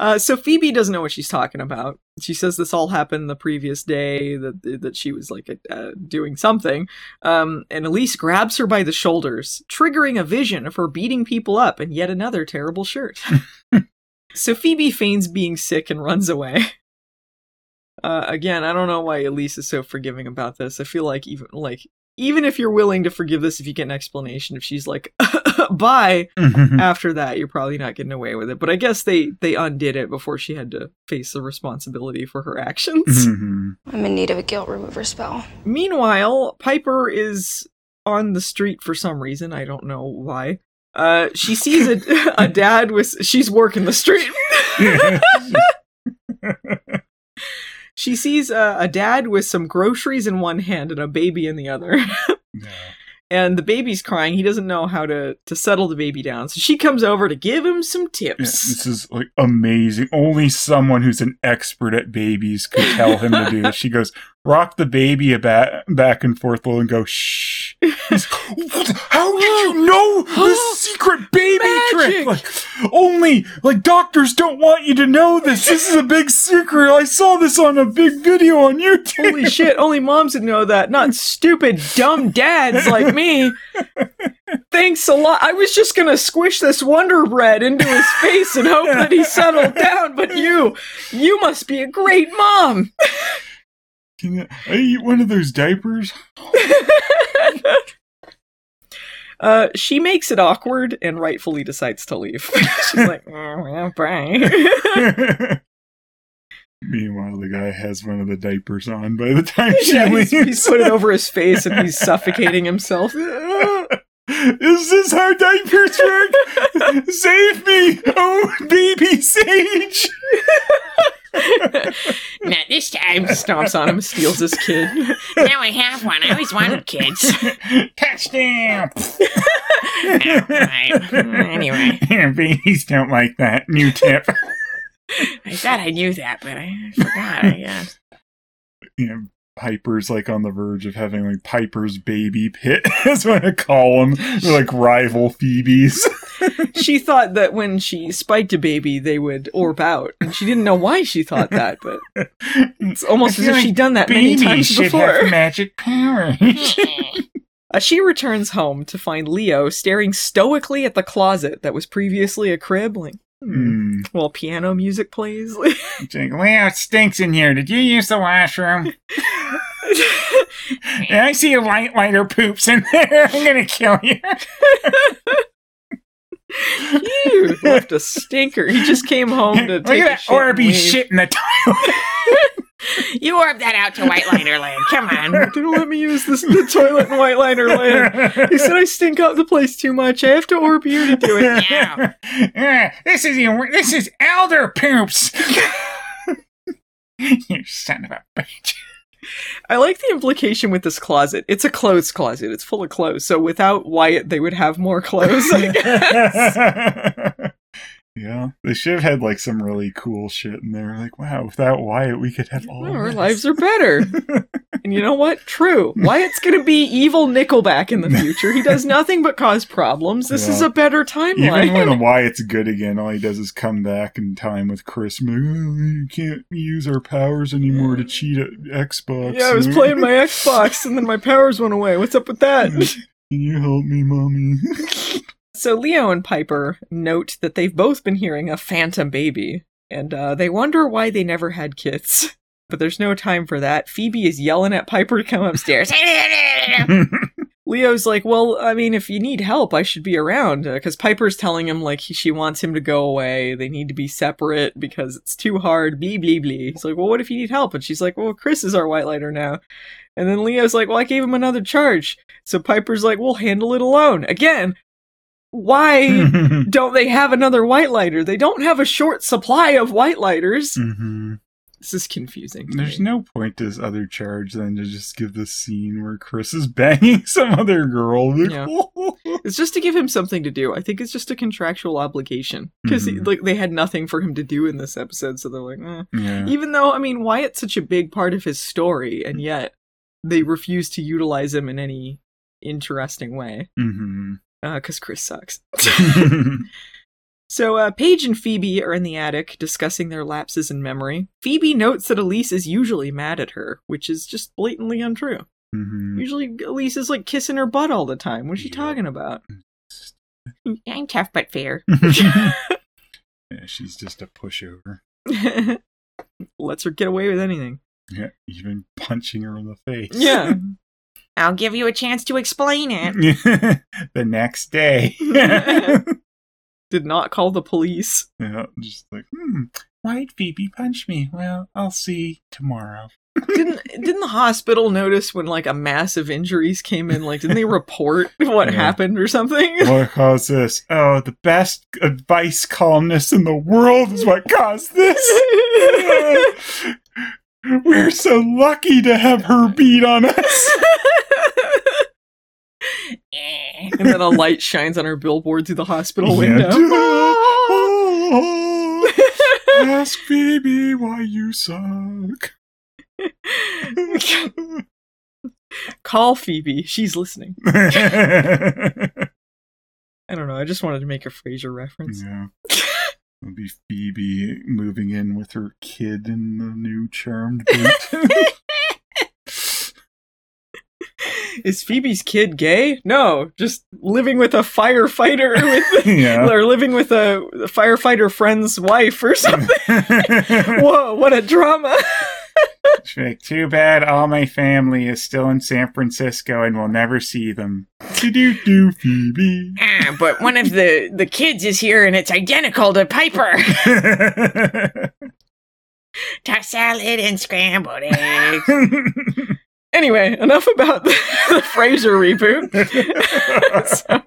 uh, so Phoebe doesn't know what she's talking about. She says this all happened the previous day that that she was like uh, doing something. Um, and Elise grabs her by the shoulders, triggering a vision of her beating people up in yet another terrible shirt. so Phoebe feigns being sick and runs away. Uh, again, I don't know why Elise is so forgiving about this. I feel like even like even if you're willing to forgive this, if you get an explanation, if she's like, "Bye," after that you're probably not getting away with it but i guess they they undid it before she had to face the responsibility for her actions Mhm. I'm in need of a guilt remover spell. meanwhile piper is on the street for some reason i don't know why uh she sees a, a dad with she's working the street she sees a, a dad with some groceries in one hand and a baby in the other Yeah. and the baby's crying he doesn't know how to to settle the baby down so she comes over to give him some Yeah, tips this is like amazing. Only someone who's an expert at babies could tell him to do this. She goes, rock the baby a ba- back and forth little, and go, shh. He's, "What? How did you know this secret baby trick? Like, only, like, doctors don't want you to know this. This is a big secret. I saw this on a big video on YouTube. Holy shit, only moms would know that, not stupid, dumb dads like me. Thanks a lot. I was just gonna squish this Wonder Bread into his face and hope that he settled down, but you, you must be a great mom. Can I eat one of those diapers? Uh, she makes it awkward and rightfully decides to leave. She's like, oh, well, bye. Meanwhile, the guy has one of the diapers on by the time she Yeah, leaves. he's, he's put it over his face and he's suffocating himself. Is this how diapers work? Save me! Oh, baby Sage! Not this time. Stomps on him, steals his kid. Now I have one. I always wanted kids. Touchdown! Alright. Mm, anyway, Babies don't like that. New tip. I thought I knew that, but I forgot, I guess. You know, Piper's like on the verge of having like Piper's baby pit. That's what I call them. They're like rival Phoebes. She thought that when she spiked a baby, they would orb out, and she didn't know why she thought that. But it's almost as feel if she'd done that many times should before. have magic powers. Uh, she returns home to find Leo staring stoically at the closet that was previously a crib, like Hmm. while piano music plays. It's like, Leo, it stinks in here. Did you use the washroom? Yeah, I see a white lighter poops in there. I'm gonna kill you. Ew, left a stinker. He just came home to Look take at a that shit and Orby leave. shit in the toilet. You orb that out to White Lighter Land. Come on. Don't let me use this the toilet in White Lighter Land. He said I stink up the place too much. I have to orb you to do it. Yeah. Yeah, this is this is elder poops. you son of a bitch. I like the implication with this closet. It's a clothes closet. It's full of clothes. So without Wyatt, they would have more clothes. I guess. yeah, they should have had like some really cool shit in there. Like, wow, without Wyatt, we could have all. Well, our lives are better. and you know what? True. Wyatt's going to be evil Nickelback in the future. He does nothing but cause problems. This is a better timeline. Even when Wyatt's good again, all he does is come back in time with Chris. and oh, you can't use our powers anymore to cheat at Xbox. yeah, I was playing my Xbox and then my powers went away. What's up with that? Can you help me, mommy? So Leo and Piper note that they've both been hearing a phantom baby, and uh, they wonder why they never had kids. But there's no time for that. Phoebe is yelling at Piper to come upstairs. Leo's like, "Well, I mean, if you need help, I should be around." Because Piper's telling him like he, she wants him to go away. They need to be separate because it's too hard. Blee blee blee. He's like, "Well, what if you need help?" And she's like, "Well, Chris is our white lighter now." And then Leo's like, "Well, I gave him another charge." So Piper's like, "We'll handle it alone." Again, why don't they have another white lighter? They don't have a short supply of white lighters. Mhm. This is confusing. to There's me. no point to this other charge than to just give the scene where Chris is banging some other girl. Yeah. It's just to give him something to do. I think it's just a contractual obligation because Mhm. like they had nothing for him to do in this episode, so they're like, eh. yeah. even though I mean Wyatt's such a big part of his story, and yet they refuse to utilize him in any interesting way because Chris sucks. So uh, Paige and Phoebe are in the attic discussing their lapses in memory. Phoebe notes that Elise is usually mad at her, which is just blatantly untrue. hmm Usually Elise is like kissing her butt all the time. What's she Yeah. talking about? I'm tough but fair. yeah, she's just a pushover. Lets her get away with anything. Yeah, even punching her in the face. Yeah. I'll give you a chance to explain it. the next day. Did not call the police. yeah, just like, hmm, why'd Phoebe punch me? Well, I'll see tomorrow. Didn't didn't the hospital notice when like a massive injuries came in? Like, didn't they report what Yeah. happened or something? What caused this? Oh, the best advice columnist in the world is what caused this. We're so lucky to have her beat on us. And then a light shines on her billboard through the hospital window. Ask Phoebe why you suck. Call Phoebe. She's listening. I don't know. I just wanted to make a Frasier reference. yeah. It'll be Phoebe moving in with her kid in the new charmed boot. Is Phoebe's kid gay? No, just living with a firefighter with yeah. or living with a, firefighter friend's wife or something. Whoa, what a drama. Like, Too bad all my family is still in San Francisco and we'll never see them. Do do Phoebe. Ah, but one of the, the kids is here and it's identical to Piper. Tossed salad and scrambled eggs. Anyway, enough about the, the Frasier reboot. So,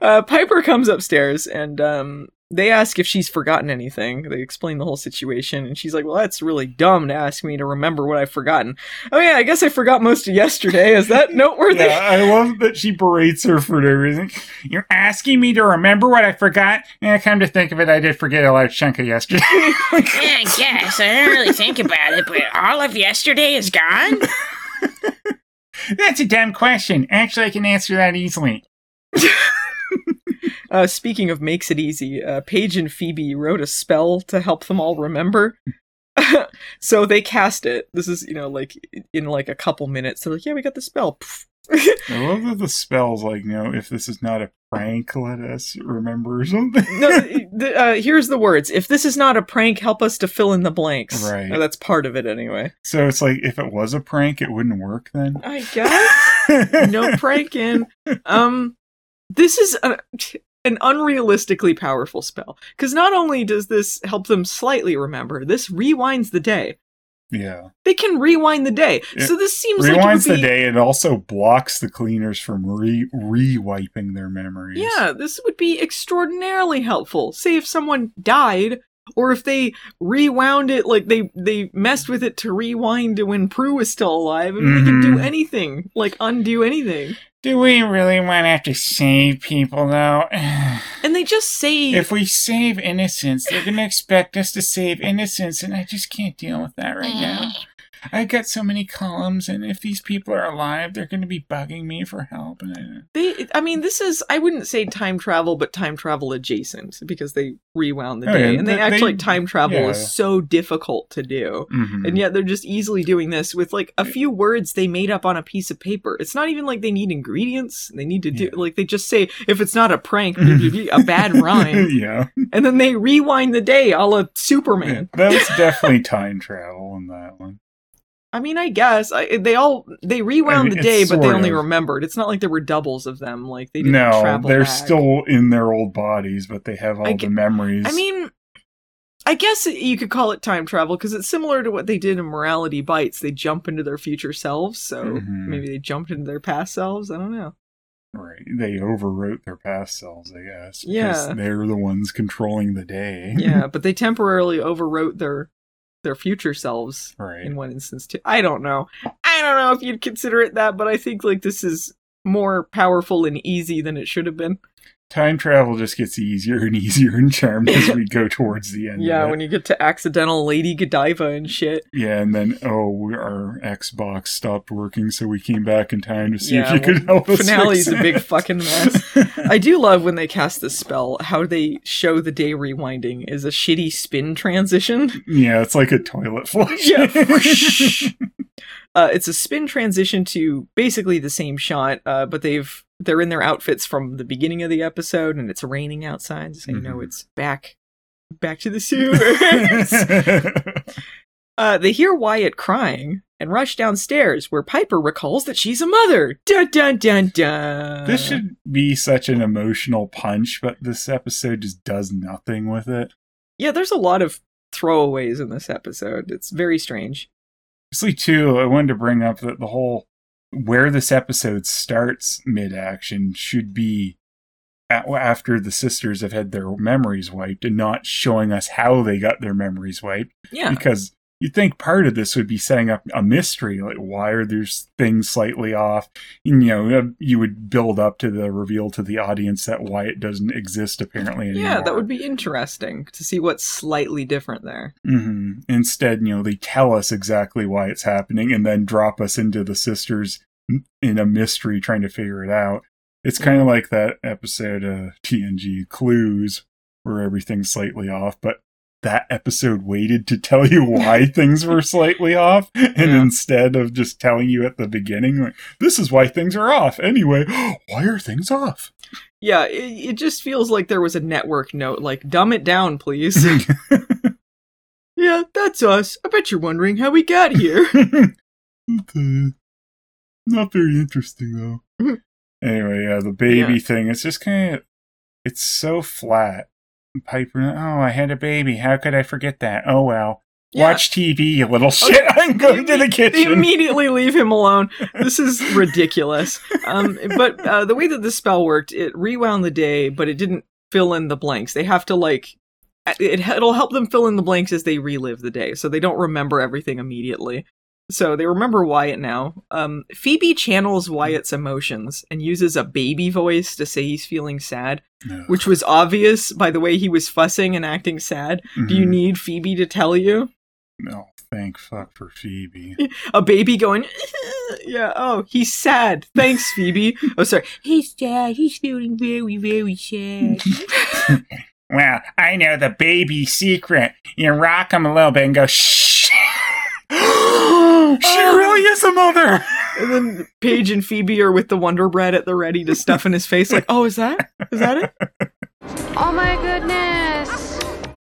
uh, Piper comes upstairs and um, they ask if she's forgotten anything. They explain the whole situation, and she's like, "Well, that's really dumb to ask me to remember what I've forgotten." Oh yeah, I guess I forgot most of yesterday. Is that noteworthy? yeah, I love that she berates her for no reason. You're asking me to remember what I forgot? Yeah, come to think of it, I did forget a large chunk of yesterday. yeah, I guess. I didn't really think about it, but all of yesterday is gone? That's a dumb question. Actually, I can answer that easily. Uh, speaking of makes it easy, uh, Paige and Phoebe wrote a spell to help them all remember. so they cast it. This is, you know, like in like a couple minutes. They're like, yeah, we got the spell. I love that the spell's like, no, if this is not a prank, let us remember something. no, the, uh, here's the words. If this is not a prank, help us to fill in the blanks. Right. Uh, that's part of it anyway. so it's like, if it was a prank, it wouldn't work then. I guess. no pranking. Um, this is a, an unrealistically powerful spell because not only does this help them slightly remember, this rewinds the day. Yeah. They can rewind the day. It so this seems like it Rewinds would the day It also blocks the cleaners from re re wiping their memories. Yeah, this would be extraordinarily helpful. Say if someone died, or if they rewound it, like they they messed with it to rewind to when Prue was still alive. I mean, they can do Mhm. anything, like undo anything. Do we really want to have to save people though? And they just save. if we save innocence, they're gonna expect us to save innocence, and I just can't deal with that right now. I got so many columns, and if these people are alive, they're gonna be bugging me for help. And they. I mean, this is I wouldn't say time travel, but time travel adjacent because they rewound the Oh, day, yeah, and they, they- act like time travel yeah. is so difficult to do. Mhm. And yet they're just easily doing this with like a few words they made up on a piece of paper. It's not even like they need ingredients. They need to do Yeah. like they just say if it's not a prank, a bad rhyme, yeah, and then they rewind the day, all a la Superman. that was definitely time travel in that one. I mean, I guess I, they all they rewound I mean, the day, but they only of- remembered. It's not like there were doubles of them. Like they didn't No, travel. they're back. still in their old bodies, but they have all I the memories. I mean, I guess you could call it time travel because it's similar to what they did in Morality Bites. They jump into their future selves, so Mhm. maybe they jumped into their past selves. I don't know. right? They overwrote their past selves, I guess. because Yeah. they're the ones controlling the day. Yeah, but they temporarily overwrote their their future selves right. in one instance too. I don't know. I don't know if you'd consider it that, but I think like this is more powerful and easy than it should have been. Time travel just gets easier and easier and charmed as we go towards the end. Yeah, when you get to accidental Lady Godiva and shit. yeah, and then oh, our Xbox stopped working, so we came back in time to see Yeah, if you could help us. finale's a big fucking mess. I do love when they cast this spell. How they show the day rewinding is a shitty spin transition. yeah, it's like a toilet flush. Yeah. Uh, it's a spin transition to basically the same shot, uh, but they've they're in their outfits from the beginning of the episode, and it's raining outside, so you know Mhm. it's back back to the sewers. uh, they hear Wyatt crying and rush downstairs, where Piper recalls that she's a mother. Dun dun dun dun. this should be such an emotional punch, but this episode just does nothing with it. yeah. There's a lot of throwaways in this episode. It's very strange. Actually, too, I wanted to bring up that the whole where this episode starts mid action should be a- after the sisters have had their memories wiped and not showing us how they got their memories wiped. Yeah. Because you'd think part of this would be setting up a mystery, like why are there things slightly off? And, you know, you would build up to the reveal to the audience that why it doesn't exist apparently anymore. Yeah, that would be interesting to see what's slightly different there. hmm Instead, you know, they tell us exactly why it's happening and then drop us into the sisters in a mystery trying to figure it out. It's kind of like that episode of TNG Clues where everything's slightly off, but that episode waited to tell you why things were slightly off and Yeah. instead of just telling you at the beginning like this is why things are off anyway why are things off Yeah, it, it just feels like there was a network note, like, dumb it down, please. yeah, that's us. I bet you're wondering how we got here. Okay. Not very interesting though. Mhm. anyway, yeah, the baby Yeah. thing, it's just kind of, it's so flat. Piper, oh, I had a baby. How could I forget that? Oh well. Yeah. Watch TV, you little shit. I'm going to the They kitchen. immediately leave him alone. This is ridiculous. Um, but uh, the way that the spell worked, it rewound the day, but it didn't fill in the blanks. They have to like it. It'll help them fill in the blanks as they relive the day, so they don't remember everything immediately. So they remember Wyatt now. Um, Phoebe channels Wyatt's emotions and uses a baby voice to say he's feeling sad, No. which was obvious by the way he was fussing and acting sad. Do you Mhm. need Phoebe to tell you? No, thank fuck for Phoebe. a baby going, yeah, oh, he's sad. Thanks, Phoebe. Oh, sorry. He's sad. He's feeling very, very sad. Well, I know the baby secret. You rock him a little bit and go, shh. she really is a mother. And then Paige and Phoebe are with the Wonder Bread at the ready to stuff in his face. Like, oh, is that? Is that it? Oh my goodness.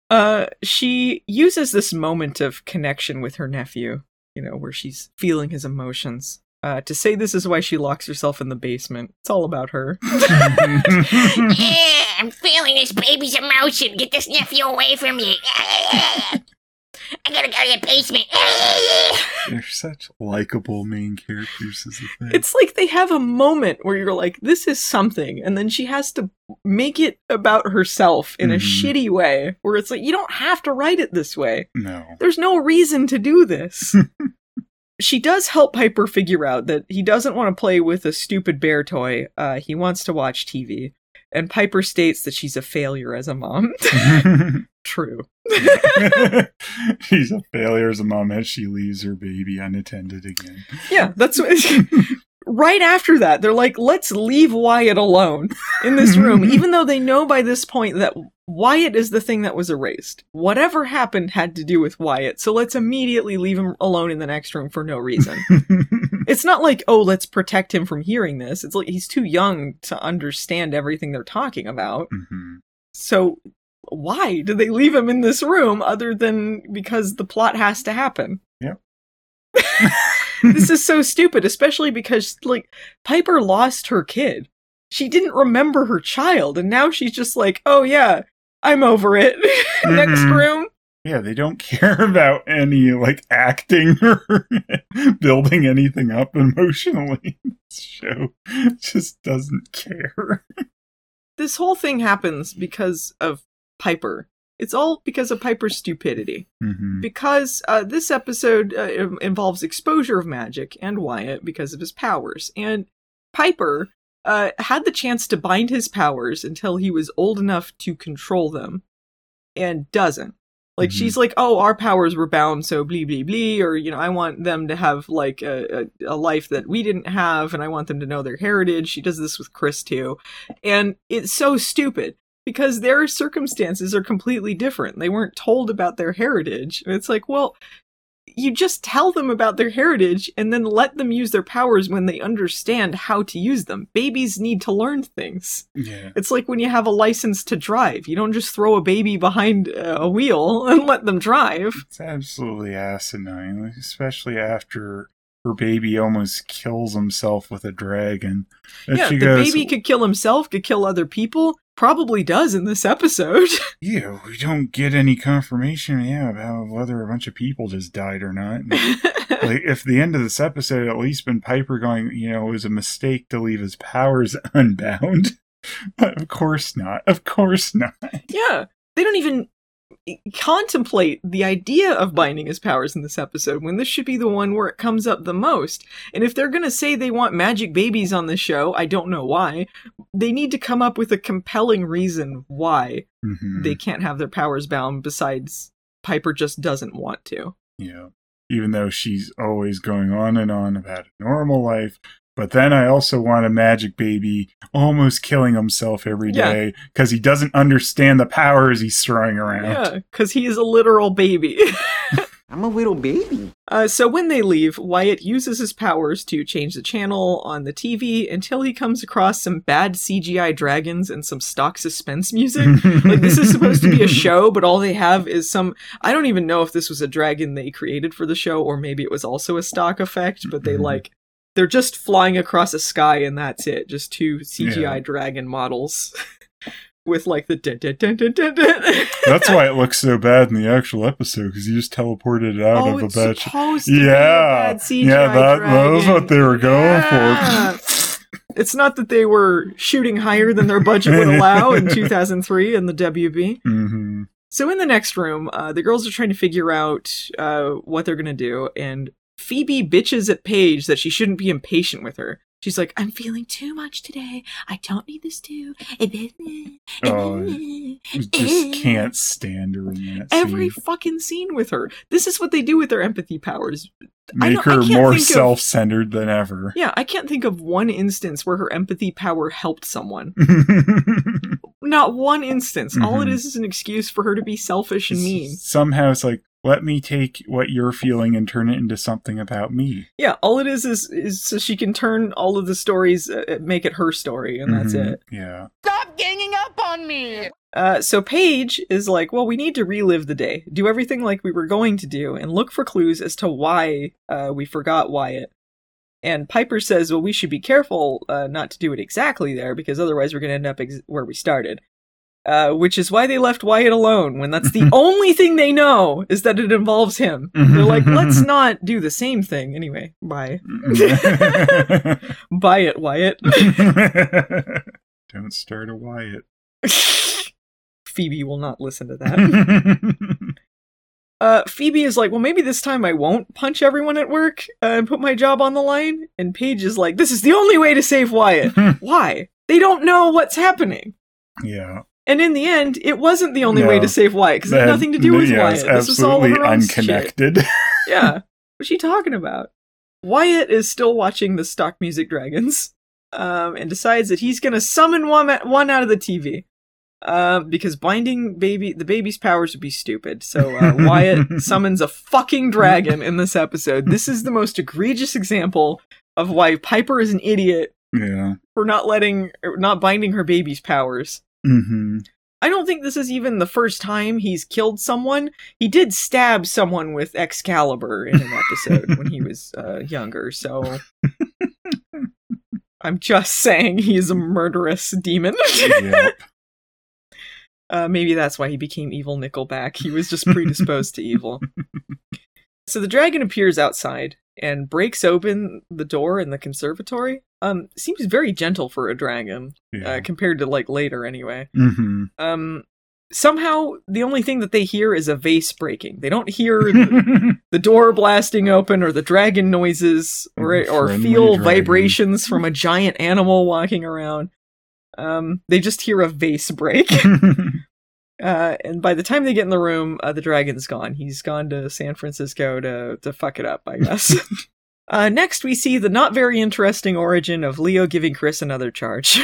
Uh, she uses this moment of connection with her nephew, you know, where she's feeling his emotions. Uh, to say this is why she locks herself in the basement. It's all about her. yeah, I'm feeling this baby's emotion. Get this nephew away from me. I gotta go to the basement. They're such likable main characters as a thing. It's like they have a moment where you're like, this is something, and then she has to make it about herself in a Mhm. shitty way, where it's like, you don't have to write it this way. no. There's no reason to do this. she does help Piper figure out that he doesn't want to play with a stupid bear toy. Uh, he wants to watch TV. And Piper states that she's a failure as a mom. True. She's a failure as a mom as she leaves her baby unattended again. Yeah, that's what. right after that, they're like, let's leave Wyatt alone in this room, even though they know by this point that Wyatt is the thing that was erased. Whatever happened had to do with Wyatt, so let's immediately leave him alone in the next room for no reason. it's not like, oh, let's protect him from hearing this. It's like he's too young to understand everything they're talking about. Mhm. So why did they leave him in this room other than because the plot has to happen? Yep. this is so stupid, especially because like Piper lost her kid. She didn't remember her child, and now she's just like, "Oh yeah, I'm over it." Next Mhm. room. Yeah, they don't care about any like acting or building anything up emotionally. This show just doesn't care. This whole thing happens because of Piper. It's all because of Piper's stupidity. Mhm. because uh, this episode uh, involves exposure of magic and Wyatt because of his powers. And Piper uh, had the chance to bind his powers until he was old enough to control them, and doesn't. Like Mhm. she's like, oh, our powers were bound, so blee blee blee, or you know, I want them to have like a, a, a life that we didn't have, and I want them to know their heritage. She does this with Chris too, and it's so stupid because their circumstances are completely different. They weren't told about their heritage. And it's like, well, you just tell them about their heritage and then let them use their powers when they understand how to use them. Babies need to learn things. Yeah. It's like when you have a license to drive. You don't just throw a baby behind a wheel and let them drive. It's absolutely asinine, especially after her baby almost kills himself with a dragon. And yeah, the goes, baby could kill himself, could kill other people. Probably does in this episode. Yeah, we don't get any confirmation, yeah, about whether a bunch of people just died or not. like, if the end of this episode had at least been Piper going, you know, it was a mistake to leave his powers unbound. But of course not. Of course not. Yeah, they don't even contemplate the idea of binding his powers in this episode when this should be the one where it comes up the most. And if they're going to say they want magic babies on the show, I don't know why, they need to come up with a compelling reason why Mhm. they can't have their powers bound besides Piper just doesn't want to. Yeah. Even though she's always going on and on about a normal life. But then I also want a magic baby almost killing himself every Yeah. day because he doesn't understand the powers he's throwing around. Yeah, because he is a literal baby. I'm a little baby. Uh, so when they leave, Wyatt uses his powers to change the channel on the TV until he comes across some bad CGI dragons and some stock suspense music. like this is supposed to be a show, but all they have is some. I don't even know if this was a dragon they created for the show, or maybe it was also a stock effect. But they Mhm. like they're just flying across a sky and that's it. Just two CGI Yeah. dragon models. with like the dun, dun, dun, dun, dun, dun. That's why it looks so bad in the actual episode because you just teleported it out oh, of a batch. to be a Yeah, bad CGI yeah, that, that was what they were going Yeah. It's not that they were shooting higher than their budget would allow in 2003 in the WB. for. hmm So in the next room, uh, the girls are trying to figure out uh, what they're gonna do, and Phoebe bitches at Paige that she shouldn't be impatient with her. She's like, "I'm feeling too much today. I don't need this too." Oh, Just can't stand her in that Every scene. fucking scene with her. This is what they do with their empathy powers. Make her more think of- self-centered than ever. Yeah, I can't think of one instance where her empathy power helped someone. Not one instance. All it Mhm. is is an excuse for her to be selfish and mean. Somehow it's like, let me take what you're feeling and turn it into something about me. Yeah, all it is is is so she can turn all of the stories, uh, make it her story, and that's Mhm. it. Yeah. Stop ganging up on me! Uh, so Paige is like, well, we need to relive the day, do everything like we were going to do, and look for clues as to why uh, we forgot Wyatt. And Piper says, well, we should be careful uh, not to do it exactly there, because otherwise we're going to end up ex- where we started. Uh, which is why they left Wyatt alone, when that's the only thing they know is that it involves him. They're like, let's not do the same thing. Anyway, bye. Buy it, Wyatt. Don't start a Wyatt. Phoebe will not listen to that. uh, Phoebe is like, well, maybe this time I won't punch everyone at work uh, and put my job on the line. And Paige is like, this is the only way to save Wyatt. Why? They don't know what's happening. yeah. And in the end, it wasn't the only way to save Wyatt because it had nothing to do with Wyatt. This was all of her own shit. unconnected. Yeah. What's she talking about? Wyatt is still watching the stock music dragons, um, and decides that he's gonna summon one, one out of the TV. Um, because binding baby the baby's powers would be stupid. So uh, Wyatt summons a fucking dragon in this episode. This is the most egregious example of why Piper is an idiot yeah. for not letting or not binding her baby's powers. Hmm I don't think this is even the first time he's killed someone. He did stab someone with Excalibur in an episode when he was uh, younger, so I'm just saying he's a murderous demon. Yep. uh, maybe that's why he became evil Nickelback. He was just predisposed to evil. So the dragon appears outside and breaks open the door in the conservatory. Um, seems very gentle for a dragon Yeah. uh, compared to like later, anyway. hmm um somehow the only thing that they hear is a vase breaking they don't hear the, the door blasting open or the dragon noises or or feel dragon. vibrations from a giant animal walking around um they just hear a vase break uh and by the time they get in the room uh, the dragon's gone he's gone to san francisco to to fuck it up i guess uh next we see the not very interesting origin of leo giving chris another charge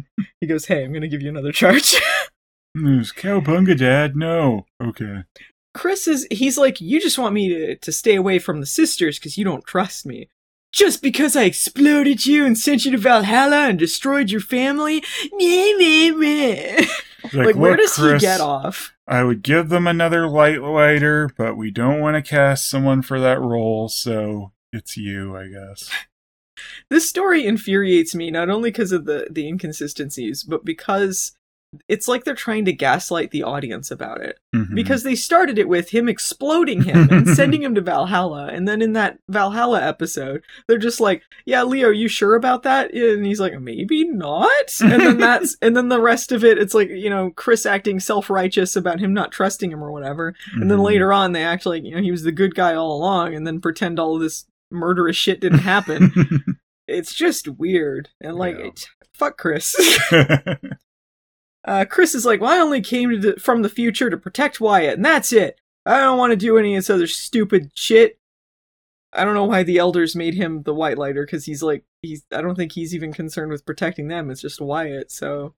he goes hey i'm gonna give you another charge There's Cowpunga Dad. No. Okay. Chris is he's like, you just want me to, to stay away from the sisters because you don't trust me. Just because I exploded you and sent you to Valhalla and destroyed your family? Meh, meh, meh. Like, where "Look, does he get off? I would give them another white lighter, but we don't want to cast someone for that role, so it's you, I guess. This story infuriates me not only because of the, the inconsistencies, but because it's like they're trying to gaslight the audience about it. Mhm. Because they started it with him exploding him and sending him to Valhalla. And then in that Valhalla episode, they're just like, Yeah, Leo, are you sure about that? And he's like, Maybe not. And then that's and then the rest of it, it's like, you know, Chris acting self righteous about him not trusting him or whatever. And then Mhm. later on they act like, you know, he was the good guy all along and then pretend all this murderous shit didn't happen. it's just weird. And like Yeah. it, fuck Chris. Uh, Chris is like, well, I only came to the, from the future to protect Wyatt, and that's it. I don't want to do any of this other stupid shit. I don't know why the elders made him the White Lighter, because he's like, he's. I don't think he's even concerned with protecting them. It's just Wyatt, so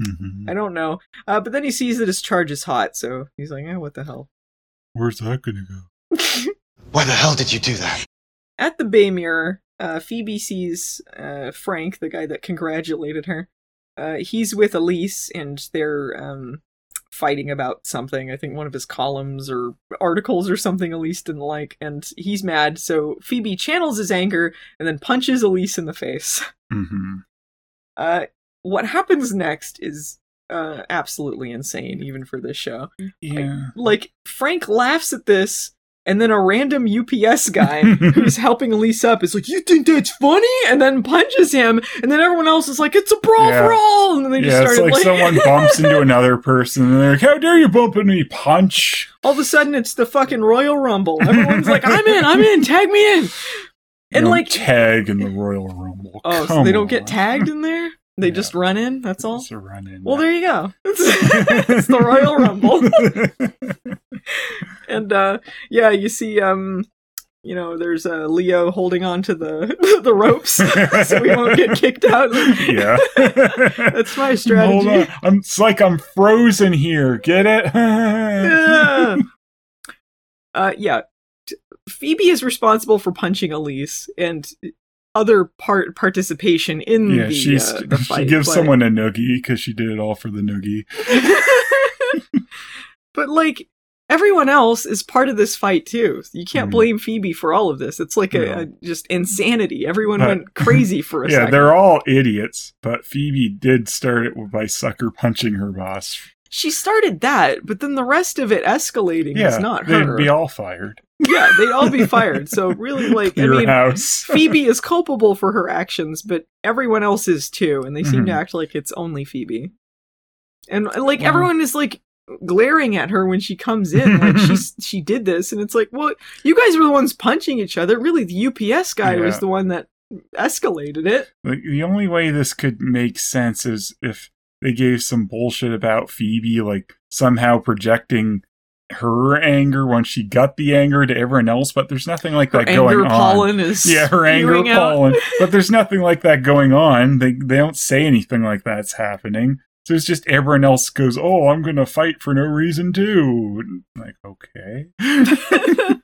Mhm. I don't know. Uh, but then he sees that his charge is hot, so he's like, eh, what the hell. Where's that gonna go? Why the hell did you do that? At the Bay Mirror, uh, Phoebe sees uh, Frank, the guy that congratulated her. Uh, he's with Elise, and they're um, fighting about something. I think one of his columns or articles or something Elise didn't like, and he's mad. So Phoebe channels his anger and then punches Elise in the face. hmm Uh, what happens next is uh, absolutely insane, even for this show. Yeah. Like Frank laughs at this, and then a random UPS guy who's helping Elise up is like, "You think that's funny?" and then punches him, and then everyone else is like, "It's a brawl Yeah. for all!" and then they just Yeah, it's started like someone bumps into another person and they're like, How dare you bump into me? Punch. all of a sudden it's the fucking Royal Rumble. Everyone's like, "I'm in, I'm in, tag me in," You and like, tag in the Royal Rumble. oh, so Come they don't get tagged in there. They Yeah. just run in. That's all. It's a run in. Well, there you go. It's, it's the Royal Rumble. and uh yeah you see um you know there's uh leo holding on to the the ropes so we won't get kicked out yeah. that's my strategy Hold on. I'm, it's like I'm frozen here. Get it? yeah. uh yeah phoebe is responsible for punching elise and other part participation in yeah, the, she's uh, the fight she gives but- someone a noogie because she did it all for the noogie. but like everyone else is part of this fight too. You can't Mhm. blame Phoebe for all of this. It's like a, a just insanity. Everyone But- went crazy for a Yeah, they're all idiots, but Phoebe did start it by sucker punching her boss. She started that, but then the rest of it escalating Yeah, is not her. they'd be all fired. yeah, they'd all be fired. So really, like, I mean, house. Phoebe is culpable for her actions, but everyone else is too, and they seem to Mhm. act like it's only Phoebe. And like Well- everyone is like glaring at her when she comes in, like she she did this, and it's like, well, you guys were the ones punching each other. Really, the UPS guy was the one that escalated it. Like the only way this could make sense is if they gave some bullshit about Phoebe, like somehow projecting her anger once she got the anger to everyone else, but there's nothing like Her that going anger on. pollen is Yeah, her anger pollen, but there's nothing like that going on. They they don't say anything like that's happening. So it's just everyone else goes, "Oh, I'm going to fight for no reason too." Like, okay.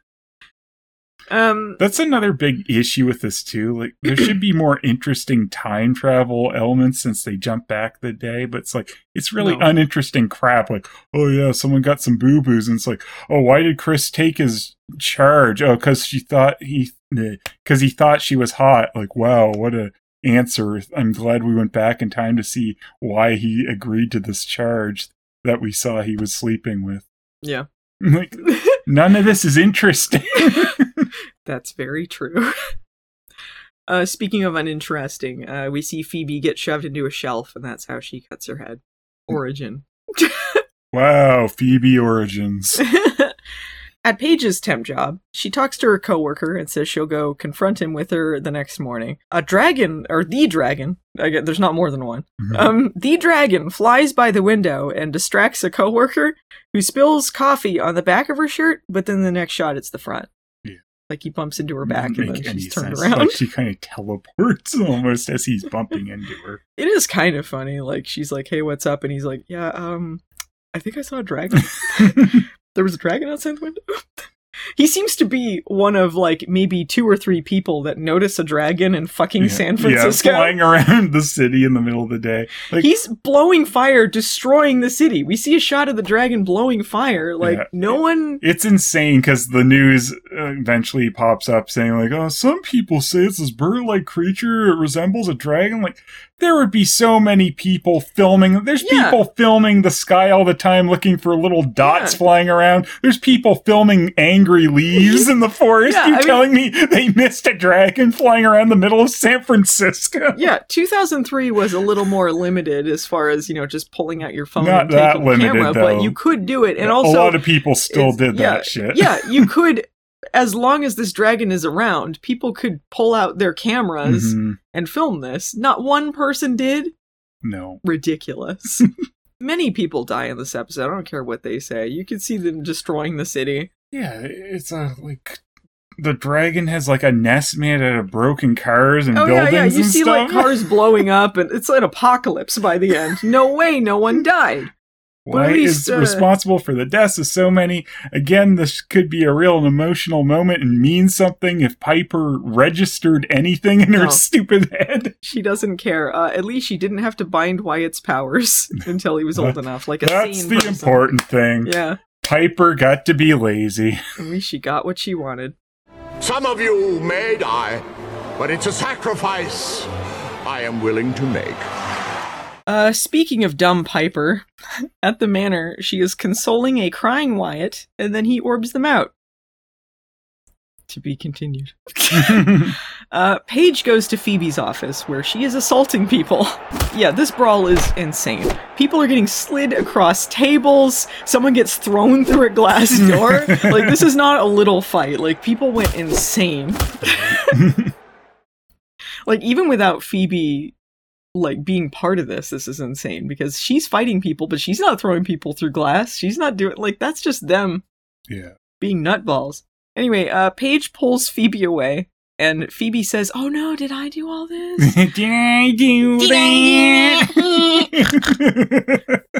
Um, That's another big issue with this too. Like there should be more interesting time travel elements since they jump back the day, but it's like it's really No. uninteresting crap. Like, oh yeah, someone got some boo boos, and it's like, oh, why did Chris take his charge? Oh, because she thought he, because he thought she was hot. Like, wow, what a answer. I'm glad we went back in time to see why he agreed to this charge that we saw he was sleeping with. yeah, Like, none of this is interesting. that's very true. Uh, speaking of uninteresting, uh, we see Phoebe get shoved into a shelf, and that's how she cuts her head. Origin. wow, Phoebe Origins. At Paige's temp job, she talks to her coworker and says she'll go confront him with her the next morning. A dragon, or the dragon, I get, there's not more than one. Mhm. Um, the dragon flies by the window and distracts a coworker who spills coffee on the back of her shirt, but then the next shot it's the front. Like he bumps into her back and then she's turned sense. around. Like she kind of teleports almost as he's bumping into her. It is kind of funny. Like she's like, "Hey, what's up?" and he's like, "Yeah, um, I think I saw a dragon. there was a dragon outside the window." He seems to be one of like maybe two or three people that notice a dragon in fucking Yeah. San Francisco. Yeah, flying around the city in the middle of the day. Like, He's blowing fire, destroying the city. We see a shot of the dragon blowing fire. Like Yeah. no one. it's insane because the news uh, eventually pops up saying like, "Oh, some people say it's this bird-like creature. It resembles a dragon." Like, there would be so many people filming. There's Yeah. people filming the sky all the time, looking for little dots flying around. There's people filming angry leaves in the forest. Yeah, you I mean- telling me they missed a dragon flying around the middle of San Francisco? Yeah, 2003 was a little more limited as far as you know, just pulling out your phone Not and that limited, camera, though. but you could do it, and also a lot of people still did yeah, that shit. yeah, you could, as long as this dragon is around, people could pull out their cameras Mhm. and film this. Not one person did. No. Ridiculous. Many people die in this episode. I don't care what they say. You can see them destroying the city. Yeah, it's a like the dragon has like a nest made out of broken cars and Oh yeah, buildings yeah. You and see stuff. like cars blowing up, and it's an apocalypse by the end. No way, no one died. Why least, is uh, responsible for the deaths of so many? Again, this could be a real emotional moment and mean something if Piper registered anything in her stupid head. She doesn't care. Uh, at least she didn't have to bind Wyatt's powers until he was old enough, like a That's the person. important thing. Yeah, Piper got to be lazy. at least she got what she wanted. Some of you may die, but it's a sacrifice I am willing to make. Uh, speaking of dumb Piper, at the manor, she is consoling a crying Wyatt, and then he orbs them out. To be continued. uh, Paige goes to Phoebe's office, where she is assaulting people. yeah, this brawl is insane. People are getting slid across tables. Someone gets thrown through a glass door. like, this is not a little fight. Like, people went insane. like, even without Phoebe like being part of this this is insane because she's fighting people but she's not throwing people through glass she's not doing like that's just them yeah. being nutballs anyway uh paige pulls phoebe away and phoebe says oh no did i do all this? Did I do Did that?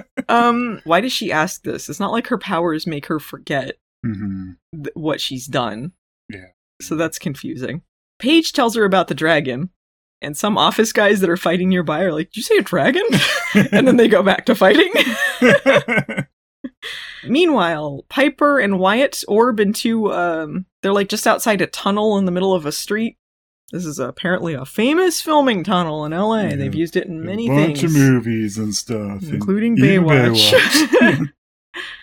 um why does she ask this? It's not like her powers make her forget Mhm. th- what she's done. Yeah. so that's confusing. Paige tells her about the dragon and some office guys that are fighting nearby are like did you say a dragon? And then they go back to fighting Meanwhile, Piper and Wyatt orb into um they're like just outside a tunnel in the middle of a street. This is apparently a famous filming tunnel in LA. Yeah. They've used it in many a bunch things, of movies and stuff, including even Baywatch. Baywatch.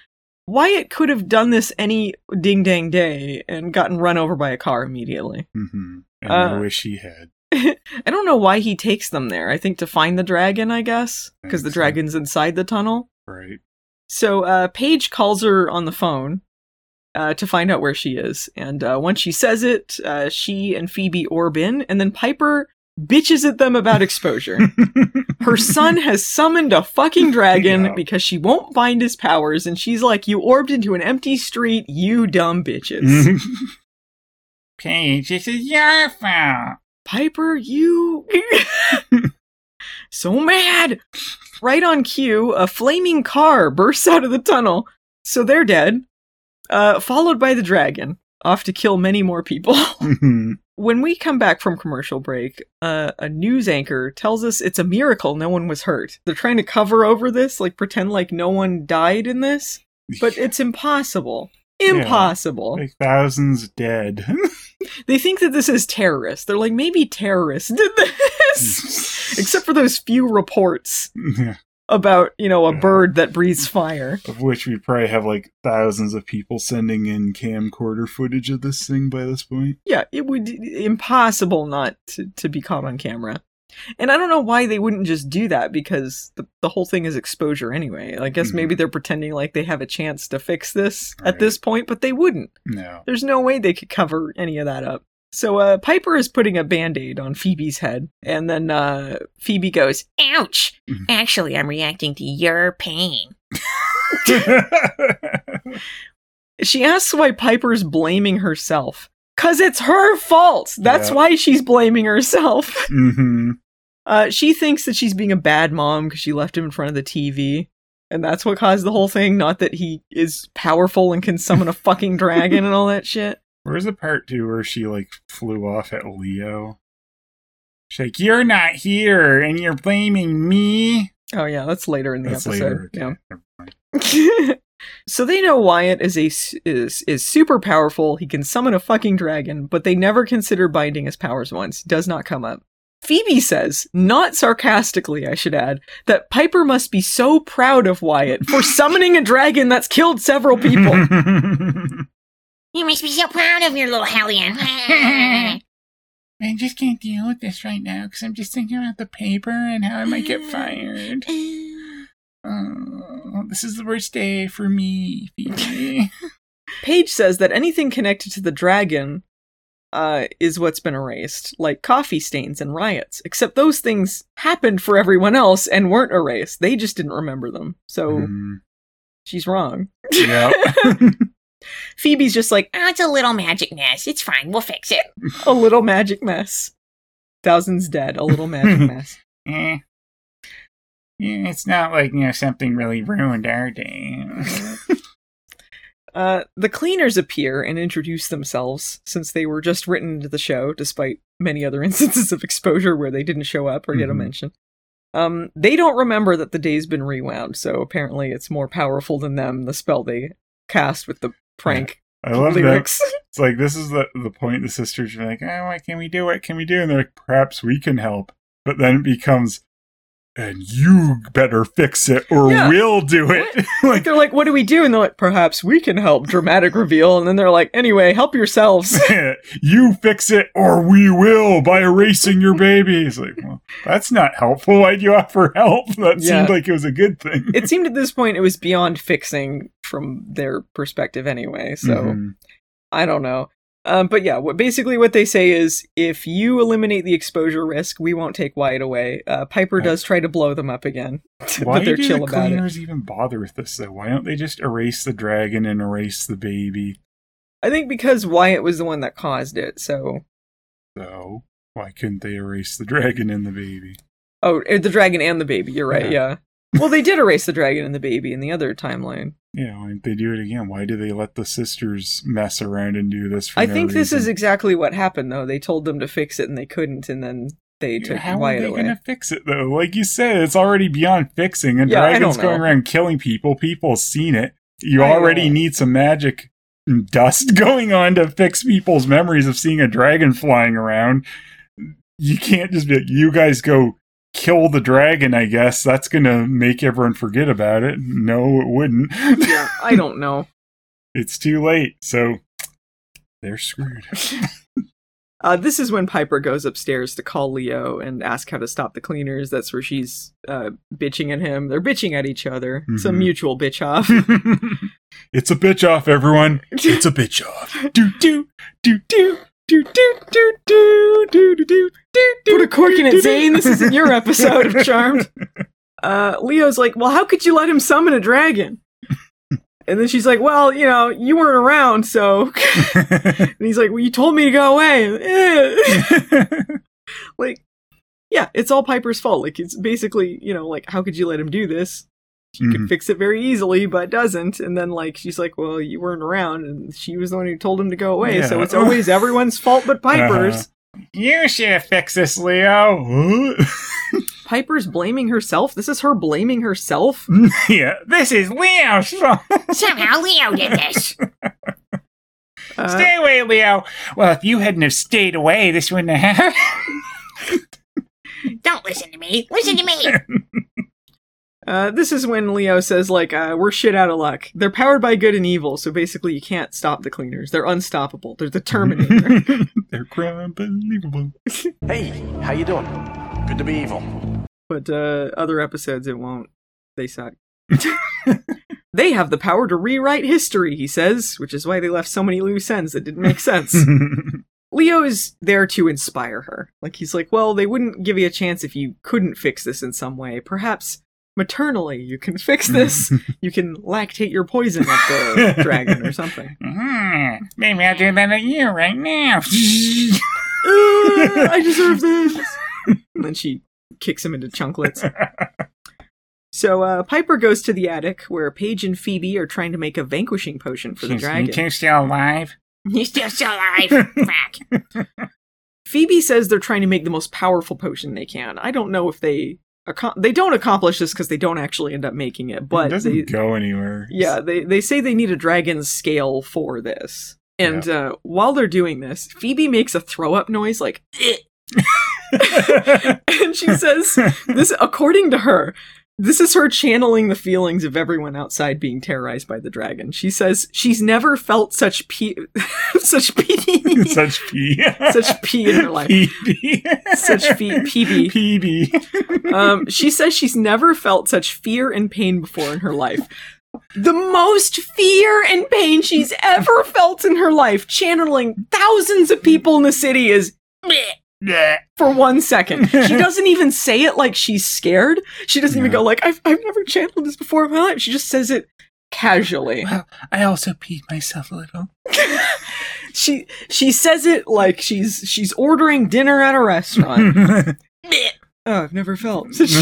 Wyatt could have done this any ding dang day and gotten run over by a car immediately. Mhm. And I Uh, wish he had. I don't know why he takes them there. I think to find the dragon, I guess, because the dragon's inside the tunnel. Right. So uh, Paige calls her on the phone uh, to find out where she is, and uh, once she says it, uh, she and Phoebe orb in, and then Piper bitches at them about exposure. her son has summoned a fucking dragon Yeah. because she won't find his powers, and she's like, "You orbed into an empty street, you dumb bitches." Paige, this is your fault. Piper, you. so mad! Right on cue, a flaming car bursts out of the tunnel. So they're dead. Uh, followed by the dragon, off to kill many more people. Mhm. when we come back from commercial break, uh, a news anchor tells us it's a miracle no one was hurt. They're trying to cover over this, like pretend like no one died in this, but it's impossible. Impossible. like thousands dead. They think that this is terrorists. They're like, maybe terrorists did this. Hmm. Except for those few reports about, you know, a Yeah. bird that breathes fire. of which we probably have like thousands of people sending in camcorder footage of this thing by this point. Yeah, it would impossible not to, to be caught on camera. And I don't know why they wouldn't just do that because the, the whole thing is exposure anyway. I guess maybe Mhm. they're pretending like they have a chance to fix this at this point, but they wouldn't. No. There's no way they could cover any of that up. So uh, Piper is putting a band aid on Phoebe's head, and then uh, Phoebe goes, Ouch! Mhm. Actually, I'm reacting to your pain. She asks why Piper's blaming herself. Cause it's her fault. That's Yeah. why she's blaming herself. hmm Uh, she thinks that she's being a bad mom because she left him in front of the TV. And that's what caused the whole thing, not that he is powerful and can summon a fucking dragon and all that shit. Where's the part two where she like flew off at Leo? She's like, "You're not here, and you're blaming me." Oh yeah, that's later in the That's episode. later. Yeah. so they know Wyatt is a is is super powerful. He can summon a fucking dragon, but they never consider binding his powers once. Does not come up. Phoebe says, not sarcastically, I should add, that Piper must be so proud of Wyatt for summoning a dragon that's killed several people. You must be so proud of your little hellion. I just can't deal with this right now because I'm just thinking about the paper and how I might get fired. Oh, this is the worst day for me, Phoebe. Paige says that anything connected to the dragon uh, is what's been erased, like coffee stains and riots. Except those things happened for everyone else and weren't erased. They just didn't remember them. So Mm, she's wrong. yeah. Phoebe's just like oh, it's a little magic mess. It's fine. We'll fix it. a little magic mess. Thousands dead, a little magic mess. Eh. Yeah, it's not like, you know, something really ruined our day. Uh, the cleaners appear and introduce themselves since they were just written into the show, despite many other instances of exposure where they didn't show up or get a Mhm. mention. Um, they don't remember that the day's been rewound, so apparently it's more powerful than them, the spell they cast with the prank I love that. lyrics. It's like, this is the, the point the sisters are like, oh, what can we do? What can we do? And they're like, perhaps we can help. But then it becomes, and you better fix it or Yeah. we'll do it. Like they're like, "What do we do?" And they're like, "Perhaps we can help." Dramatic reveal, and then they're like, "Anyway, help yourselves." you fix it or we will by erasing your baby. It's like, well, that's not helpful. Why'd you offer help? That Yeah. seemed like it was a good thing. it seemed at this point it was beyond fixing from their perspective anyway. So Mhm. I don't know. Um, but yeah, what basically what they say is if you eliminate the exposure risk, we won't take Wyatt away. Uh, Piper does try to blow them up again, Why but they're do chill the about it. cleaners even bother with this though? Why don't they just erase the dragon and erase the baby? I think because Wyatt was the one that caused it. So So why couldn't they erase the dragon and the baby? oh, eh, the dragon and the baby. You're right. Yeah. Yeah. Well, they did erase the dragon and the baby in the other timeline. Yeah, didn't they do it again? Why do they let the sisters mess around and do this? For I no think this is exactly what happened though. They told them to fix it and they couldn't, and then they took How are they away. going to fix it though? Like you said, it's already beyond fixing. And Yeah, dragons going around killing people. People have seen it. You I already know. need some magic and dust going on to fix people's memories of seeing a dragon flying around. You can't just be like, you guys go kill the dragon. I guess that's going to make everyone forget about it. No, it wouldn't. yeah, I don't know. it's too late. So they're screwed. Uh, this is when Piper goes upstairs to call Leo and ask how to stop the cleaners. That's where she's uh, bitching at him. They're bitching at each other. It's a Mhm. mutual bitch off. it's a bitch off, everyone. It's a bitch off. Do do do do do do do do do do do do. Put a cork in it, Zane. This isn't your episode of Charmed. Uh, Leo's like, well, how could you let him summon a dragon? And then she's like, well, you know, you weren't around, so. and he's like, well, you told me to go away. Like, yeah, it's all Piper's fault. Like, it's basically, you know, like, how could you let him do this? She could Mhm. fix it very easily, but doesn't. And then, like, she's like, well, you weren't around, and she was the one who told him to go away. So it's always everyone's fault but Piper's. Uh-huh. You should have fixed this, Leo. Piper's blaming herself. This is her blaming herself. yeah, this is Leo's fault. Somehow Leo did this. Uh, Stay away, Leo. Well, if you hadn't have stayed away, this wouldn't have happened. Don't listen to me. Listen to me. Uh, this is when Leo says, like, uh, we're shit out of luck. They're powered by good and evil, so basically you can't stop the cleaners. They're unstoppable. They're the Terminator. They're unbelievable. Hey, how you doing? Good to be evil. but uh, other episodes it won't. They suck. they have the power to rewrite history, he says, which is why they left so many loose ends that didn't make sense. Leo is there to inspire her. Like he's like, well, they wouldn't give you a chance if you couldn't fix this in some way. Perhaps maternally you can fix this. you can lactate your poison at the dragon or something. Hmm, Maybe I'll do that at you right now. "Uh, I deserve this. And then she kicks him into chunklets. So uh, Piper goes to the attic where Paige and Phoebe are trying to make a vanquishing potion for the dragon. still alive? He's still so alive. Fuck. Phoebe says they're trying to make the most powerful potion they can. I don't know if they they don't accomplish this because they don't actually end up making it, it but doesn't they, go anywhere. yeah, they they say they need a dragon's scale for this. And uh, while they're doing this, Phoebe makes a throw up noise like, "Eh." and she says this according to her this is her channeling the feelings of everyone outside being terrorized by the dragon she says she's never felt such pee such pee Such pee. Such pee in her life. PB. Such fe- PB. PB. um, she says she's never felt such fear and pain before in her life the most fear and pain she's ever felt in her life channeling thousands of people in the city is. for one second. She doesn't even say it like she's scared. She doesn't even go like, I've, I've never channeled this before in my life. She just says it casually. Well, I also peed myself a little. she she says it like she's she's ordering dinner at a restaurant. oh, I've never felt such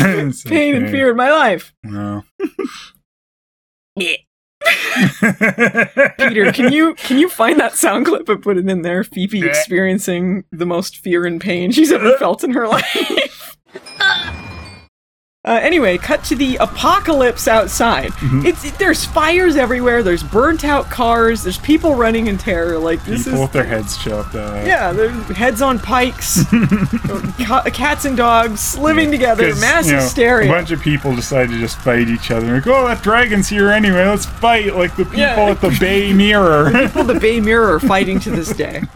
pain and fear in my life. No. Peter, can you can you find that sound clip and put it in there? Phoebe experiencing the most fear and pain she's ever felt in her life. Uh, Uh, anyway, cut to the apocalypse outside. Mm-hmm. It's it, there's fires everywhere. There's burnt out cars. There's people running in terror. Like this People is with their heads chopped off. yeah. There's heads on pikes. ca- cats and dogs living together. Mass you know, hysteria. A bunch of people decide to just fight each other. Like, oh, that dragon's here anyway. Let's fight like the people Yeah. at the Bay Mirror. people at the Bay Mirror are fighting to this day.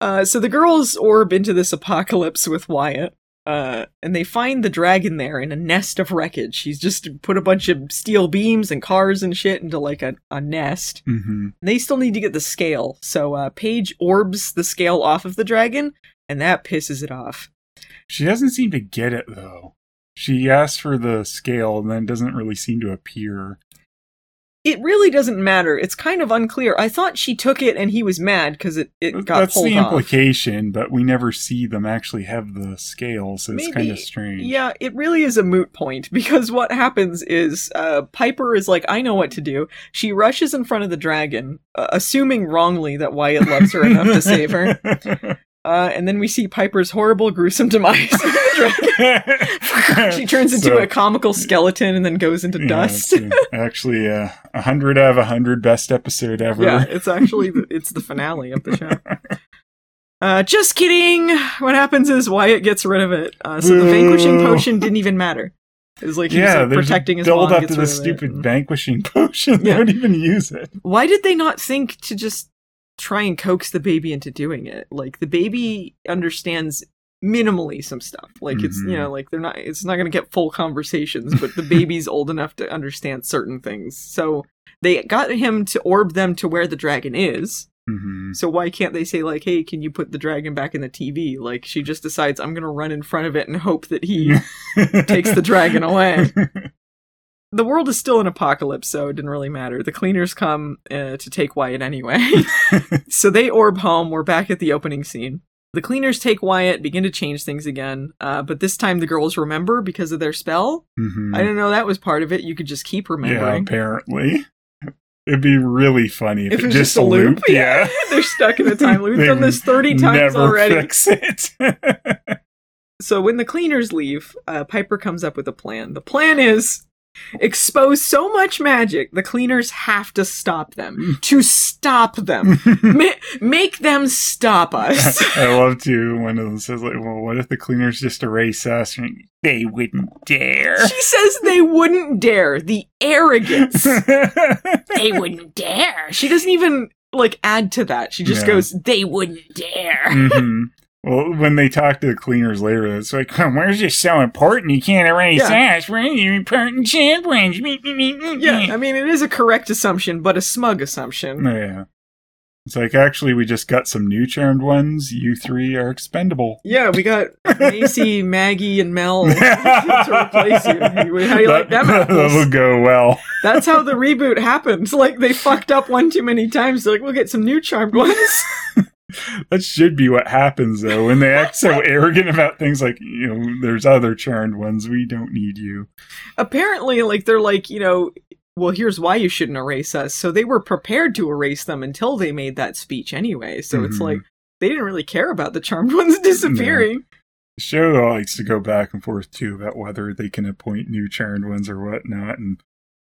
Uh, so the girls orb into this apocalypse with Wyatt, uh, and they find the dragon there in a nest of wreckage. He's just put a bunch of steel beams and cars and shit into like a, a nest. hmm They still need to get the scale, so uh, Paige orbs the scale off of the dragon, and that pisses it off. She doesn't seem to get it though. She asks for the scale and then doesn't really seem to appear. It really doesn't matter. It's kind of unclear. I thought she took it and he was mad because it, it got That's pulled the off. implication, but we never see them actually have the scale, so it's kind of strange. Yeah, it really is a moot point because what happens is uh, Piper is like, I know what to do. She rushes in front of the dragon, uh, assuming wrongly that Wyatt loves her enough to save her. Uh, and then we see Piper's horrible, gruesome demise. of the dragon. she turns into So- a comical skeleton and then goes into Yeah, dust. uh, actually, uh, a hundred out of a hundred best episode ever. yeah, it's actually the, it's the finale of the show. Uh, just kidding. What happens is Wyatt gets rid of it. Uh, so the vanquishing potion didn't even matter. It was like he was yeah, like, protecting his wand, up to the stupid vanquishing potion. Yeah. They don't even use it. Why did they not think to just try and coax the baby into doing it? Like the baby understands minimally some stuff. Like it's you Mhm. know like they're not it's not going to get full conversations, but the baby's old enough to understand certain things. So they got him to orb them to where the dragon is. hmm So why can't they say like, "Hey, can you put the dragon back in the TV?" Like she just decides I'm going to run in front of it and hope that he takes the dragon away. the world is still an apocalypse, so it didn't really matter. The cleaners come uh, to take Wyatt anyway. so they orb home. We're back at the opening scene. The cleaners take Wyatt, begin to change things again, uh, but this time the girls remember because of their spell. Mhm. I didn't know that was part of it. You could just keep Yeah, remembering. apparently. It'd be really funny if, if it it's just just a loop, Yeah. they're stuck in a time loop. We've done this 30 times already. fix it. So when the cleaners leave, uh, Piper comes up with a plan. The plan is expose so much magic, the cleaners have to stop them. to stop them. Ma- make them stop us. I love to one of them says like, "Well, what if the cleaners just erase us?" And they wouldn't dare. she says they wouldn't dare. The arrogance. They wouldn't dare. She doesn't even like add to that. She just Yeah. goes, They wouldn't dare. hmm Well, when they talk to the cleaners later, it's like, "Huh, "Where's this so important? You can't erase Yeah. us. We're you important champions." Yeah, I mean, it is a correct assumption, but a smug assumption. Oh, yeah. It's like actually, we just got some new charmed ones. You three are expendable. Yeah, we got Macy, Maggie, and Mel to replace you. How do you like them That'll go well. That's how the reboot happened. Like they fucked up one too many times. They're like, we'll get some new charmed ones. That should be what happens though when they act so arrogant about things like you know there's other charmed ones we don't need you. Apparently, like they're like, you know, well, here's why you shouldn't erase us. So they were prepared to erase them until they made that speech anyway. So it's Mhm. like they didn't really care about the charmed ones disappearing. The show likes to go back and forth too about whether they can appoint new charmed ones or whatnot and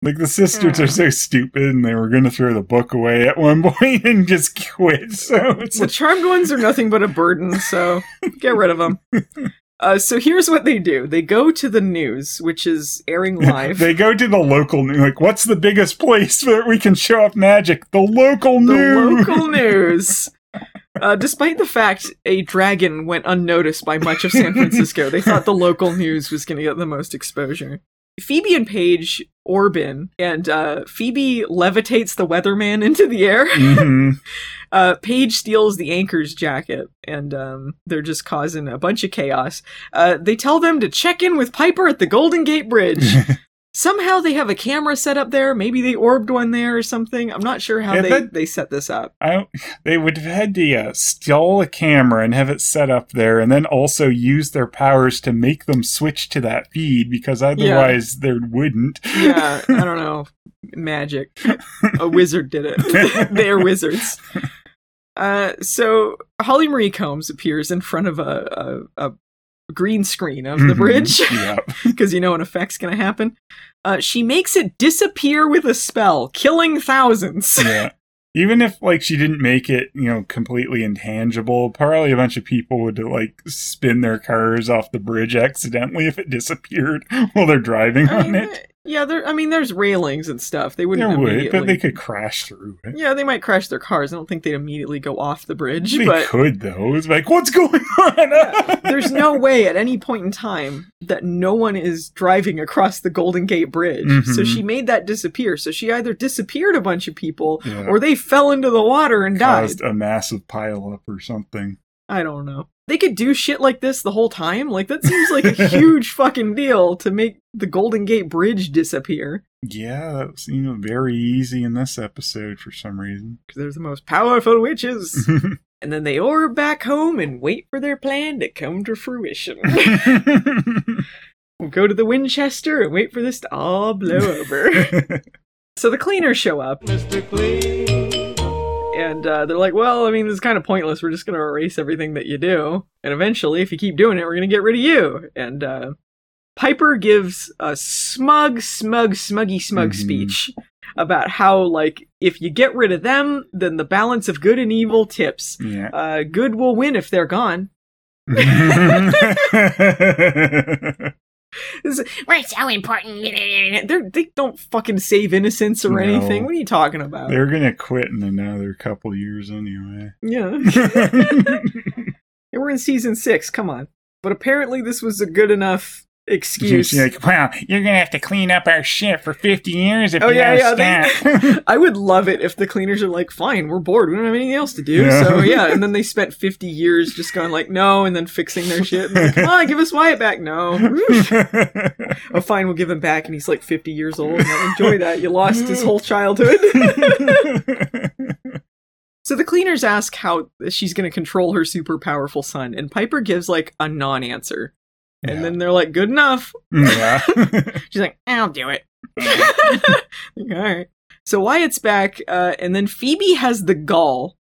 like the sisters are so stupid and they were gonna throw the book away at one point and just quit. So it's The like, charmed ones are nothing but a burden, so get rid of them. Uh, so here's what they do: they go to the news, which is airing live. they go to the local news like what's the biggest place where we can show off magic? The local news the news local news. Uh, despite the fact a dragon went unnoticed by much of San Francisco, they thought the local news was going to get the most exposure. Phoebe and Paige Orbin, and uh, Phoebe levitates the weatherman into the air. Mhm. Uh, Paige steals the anchor's jacket, and um, they're just causing a bunch of chaos. Uh, they tell them to check in with Piper at the Golden Gate Bridge. Somehow they have a camera set up there. Maybe they orbed one there or something. I'm not sure how Yeah, they, that- they set this up. I don't, they would have had to uh, steal a camera and have it set up there, and then also use their powers to make them switch to that feed because otherwise there wouldn't. Yeah, I don't know. Magic. A wizard did it. They're wizards. Uh, so Holly Marie Combs appears in front of a, a, a green screen of the Mhm. bridge because you know an effect's going to happen. Uh, she makes it disappear with a spell, killing thousands. yeah. Even if like she didn't make it, you know, completely intangible, probably a bunch of people would like spin their cars off the bridge accidentally if it disappeared while they're driving I on it. Yeah, there. I mean, there's railings and stuff. They wouldn't There would, immediately. but they could crash through it. Yeah, they might crash their cars. I don't think they'd immediately go off the bridge, They but could though. It's like, what's going on? there's no way at any point in time that no one is driving across the Golden Gate Bridge. So Mhm. she made that disappear. So she either disappeared a bunch of people Yeah. or they fell into the water and died. caused a massive pileup or something. I don't know. They could do shit like this the whole time. Like that seems like a huge fucking deal to make the Golden Gate Bridge disappear. Yeah, that was you know very easy in this episode for some reason. Because they're the most powerful witches. and then they orb back home and wait for their plan to come to fruition. we'll go to the Winchester and wait for this to all blow over. so the cleaners show up Mr. Clean. And uh, they're like, well, I mean, this is kind of pointless. We're just going to erase everything that you do. And eventually, if you keep doing it, we're going to get rid of you. And uh, Piper gives a smug, smug, smuggy, smug Mhm. speech about how, like, if you get rid of them, then the balance of good and evil tips. yeah. Uh, good will win if they're gone. We're so important. They're, they don't fucking save innocence or No. anything. What are you talking about? They're gonna quit in another couple years anyway. yeah. And we're in season six. Come on. But apparently, this was a good enough excuse. She's like, "Wow, you're gonna have to clean up our shit for fifty years if Oh, you yeah, don't yeah, stop." I would love it if the cleaners are like, "Fine, we're bored. We don't have anything else to do." Yeah. So yeah, and then they spent fifty years just going like, "No," and then fixing their shit. And like, Come on, give us Wyatt back. No. oh, fine, we'll give him back, and he's like fifty years old. Enjoy that. You lost his whole childhood. So the cleaners ask how she's going to control her super powerful son, and Piper gives like a non-answer. And Yeah. then they're like, "Good enough." yeah. She's like, "I'll do it." Like, All right. So Wyatt's back, uh, and then Phoebe has the gall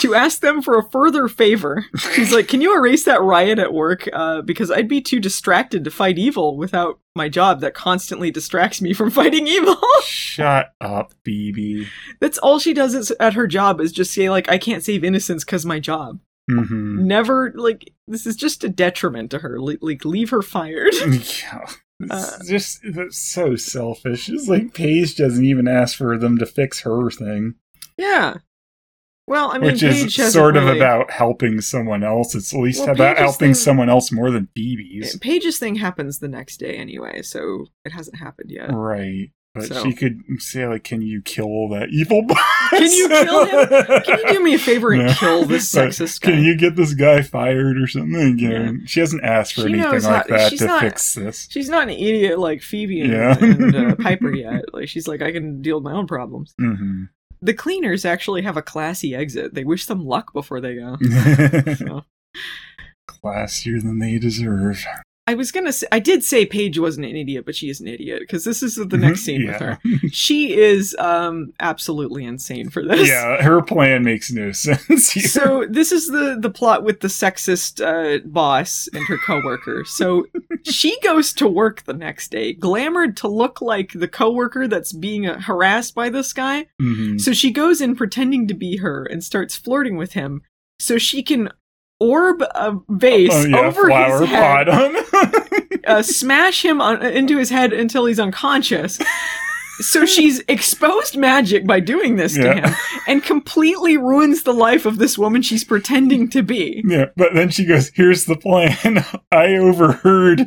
to ask them for a further favor. She's like, "Can you erase that riot at work? Uh, because I'd be too distracted to fight evil without my job that constantly distracts me from fighting evil." Shut up, Phoebe. That's all she does is, at her job is just say like, "I can't save innocence because my job." Hmm Never like this is just a detriment to her. Le- like, leave her fired. Yeah. It's Uh, just so selfish. It's like Paige doesn't even ask for them to fix her thing, yeah. Well, I mean, which Paige is sort of really- about helping someone else. It's at least Well, about Paige's helping thing- someone else more than Phoebe's. Paige's thing happens the next day anyway, so it hasn't happened yet. Right. But So- she could say, like, can you kill that evil boss? Can you kill him? Can you do me a favor and No. kill this sexist guy? Can you get this guy fired or something? Know, She hasn't asked for She anything like how- that she's to not- fix this. She's not an idiot like Phoebe and, Yeah. and uh, Piper yet. Like she's like, I can deal with my own problems. hmm The cleaners actually have a classy exit. They wish them luck before they go. So. Classier than they deserve. I was gonna say, I did say Paige wasn't an idiot, but she is an idiot because this is the next scene with her. She is um absolutely insane for this. Yeah, her plan makes no sense. here. So this is the the plot with the sexist uh, boss and her coworker. So she goes to work the next day, glamored to look like the coworker that's being uh, harassed by this guy. Mhm. So she goes in pretending to be her and starts flirting with him, so she can orb a vase Oh, yeah, over his head, uh, smash him on, into his head until he's unconscious. So she's exposed magic by doing this to him and completely ruins the life of this woman she's pretending to be. Yeah, but then she goes, Here's the plan. I overheard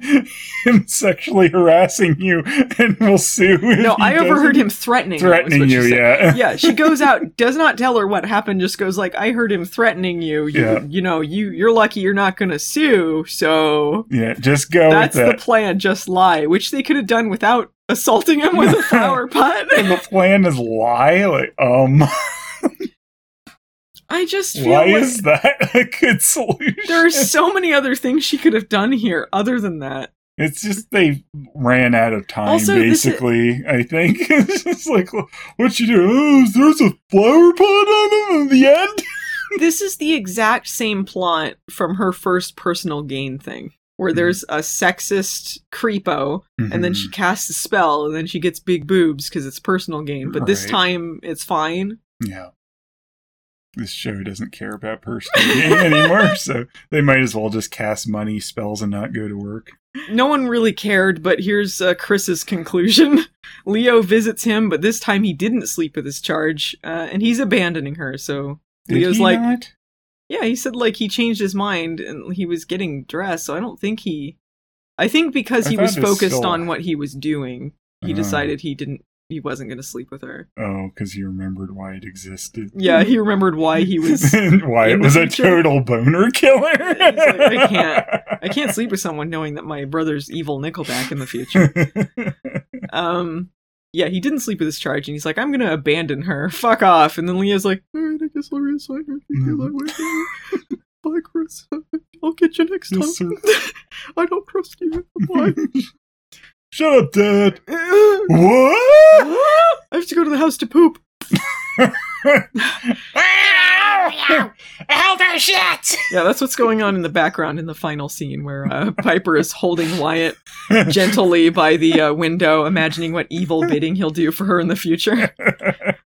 him sexually harassing you and will sue. No, I overheard him threatening Threatening you, yeah. Yeah, she goes out, does not tell her what happened, just goes like, I heard him threatening you. You, Yeah. you know, you you're lucky you're not gonna sue, so Yeah, just go that's with the plan, just lie, which they could have done without assaulting him with a flower pot. and the plan is lie? Like, um, I just feel why like is that a good solution? there are so many other things she could have done here other than that. It's just they ran out of time, Also, this is- basically. I think it's just like, what you do? Oh, there's a flower pot on him in the end. this is the exact same plot from her first personal gain thing. Where there's a sexist creepo, and then she Mhm. casts a spell, and then she gets big boobs because it's personal gain. But this time it's fine. Yeah. This show doesn't care about personal gain anymore, so they might as well just cast money spells and not go to work. No one really cared, but here's uh, Chris's conclusion. Leo visits him, but this time he didn't sleep with his charge, uh, and he's abandoning her. So Did Leo's like, not? Yeah, he said like he changed his mind and he was getting dressed. So I don't think he. I think because I he was focused on what he was doing, he Oh. decided he didn't. He wasn't going to sleep with her. Oh, because he remembered why it existed. Yeah, he remembered why he was. Why it was a total boner killer. like, I can't. I can't sleep with someone knowing that my brother's evil Nickelback in the future. Um, yeah, he didn't sleep with his charge, and he's like, "I'm gonna abandon her. Fuck off." And then Leo's like, "All right, I guess I'll reassign her. You feel that mm-hmm. way. Bye, Chris. I'll get you next Yes, time. I don't trust you. Bye." Shut up, Dad. what? I have to go to the house to poop. Hold her shit! Yeah, that's what's going on in the background in the final scene where uh, Piper is holding Wyatt gently by the uh, window, imagining what evil bidding he'll do for her in the future.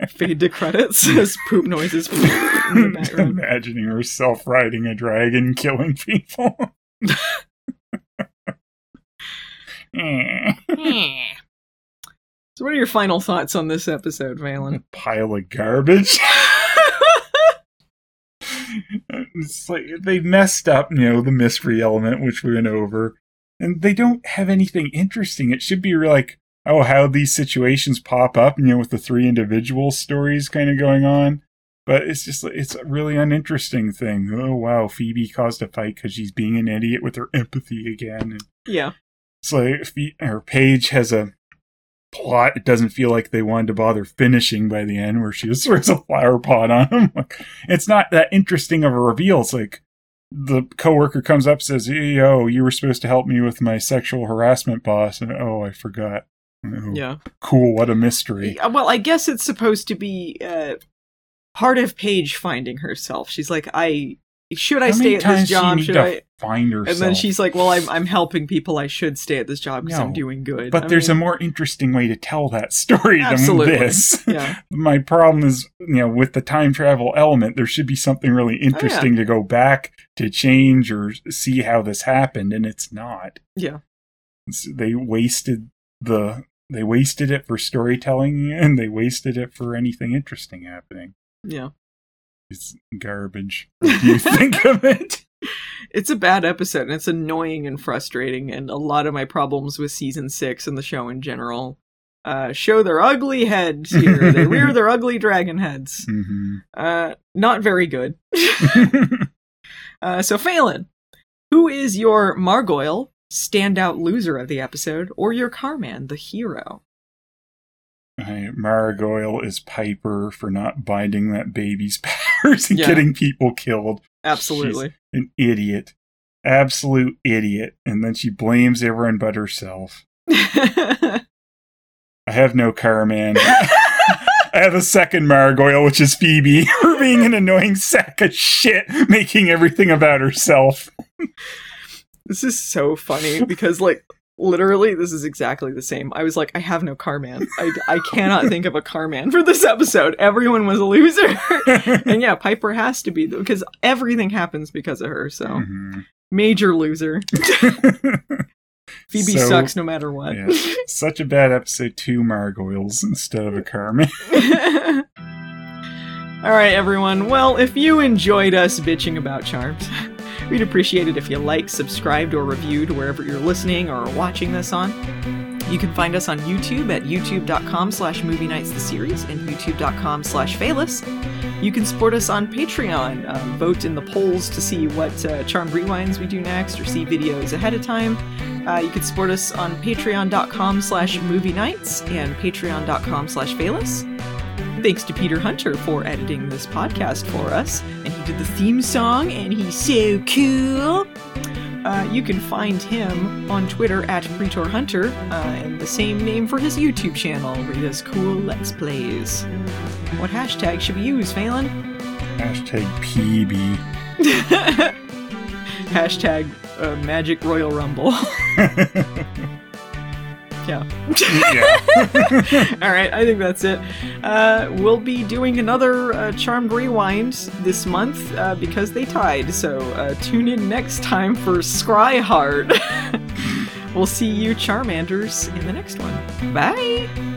Fade to credits as poop noises in the background. Imagining herself riding a dragon, killing people. So, what are your final thoughts on this episode, Valen? Pile of garbage. it's like they messed up, you know, the mystery element, which we went over, and they don't have anything interesting. It should be like, oh, how these situations pop up, you know, with the three individual stories kind of going on. But it's just, it's a really uninteresting thing. Oh, wow, Phoebe caused a fight because she's being an idiot with her empathy again. And Yeah. it's like, or Paige has a plot it doesn't feel like they wanted to bother finishing by the end where she just throws a flower pot on him like, it's not that interesting of a reveal. It's like the coworker comes up says yo you were supposed to help me with my sexual harassment boss. And oh i forgot. Oh, Yeah. cool what a mystery. Well, I guess it's supposed to be uh, part of Paige finding herself. She's like, I should I How stay at this job? Should I? find herself And then she's like, Well, I'm I'm helping people. I should stay at this job because I'm doing good. but I there's mean, a more interesting way to tell that story Absolutely. than this yeah. my problem is you know with the time travel element there should be something really oh, interesting to go back to change or see how this happened and it's not Yeah. It's- they wasted the they wasted it for storytelling and they wasted it for anything interesting happening Yeah. It's garbage what do you think of it It's a bad episode and it's annoying and frustrating. And a lot of my problems with season six and the show in general uh, show their ugly heads here. they rear their ugly dragon heads. Mhm. Uh, not very good. uh, so, Phelan, who is your Margoyle standout loser of the episode, or your Carman, the hero? Right, Marigoyle is Piper for not binding that baby's and Yeah. getting people killed. Absolutely. an idiot. Absolute idiot. And then she blames everyone but herself. I have no car, man. I have a second Marigoyle, which is Phoebe, for being an annoying sack of shit, making everything about herself. this is so funny because, like, literally, this is exactly the same. I was like, I have no Carman. I, I cannot think of a Carman for this episode. Everyone was a loser. and yeah, Piper has to be, because everything happens because of her. So, Mhm. major loser. Phoebe So- sucks no matter what. Yeah. Such a bad episode, two Marigoyles instead of a Carman. All right, everyone. Well, if you enjoyed us bitching about Charmed, we'd appreciate it if you liked, subscribed, or reviewed wherever you're listening or watching this on. You can find us on YouTube at youtube.com slash movie nights the series and youtube.com slash Phelous. You can support us on Patreon. Um, vote in the polls to see what uh, Charmed Rewinds we do next or see videos ahead of time. Uh, you can support us on patreon.com slash movie nights and patreon.com slash Phelous. Thanks to Peter Hunter for editing this podcast for us. And he did the theme song, and he's so cool. Uh, you can find him on Twitter at Pretor Hunter, uh, and the same name for his YouTube channel, Rita's cool Let's Plays. What hashtag should we use, Phelan? Hashtag PB. Hashtag uh, Magic Royal Rumble. yeah. yeah. All right, I think that's it. Uh, we'll be doing another uh, Charmed Rewind this month uh, because they tied. So uh, tune in next time for Scry Hard. we'll see you Charmanders in the next one. Bye.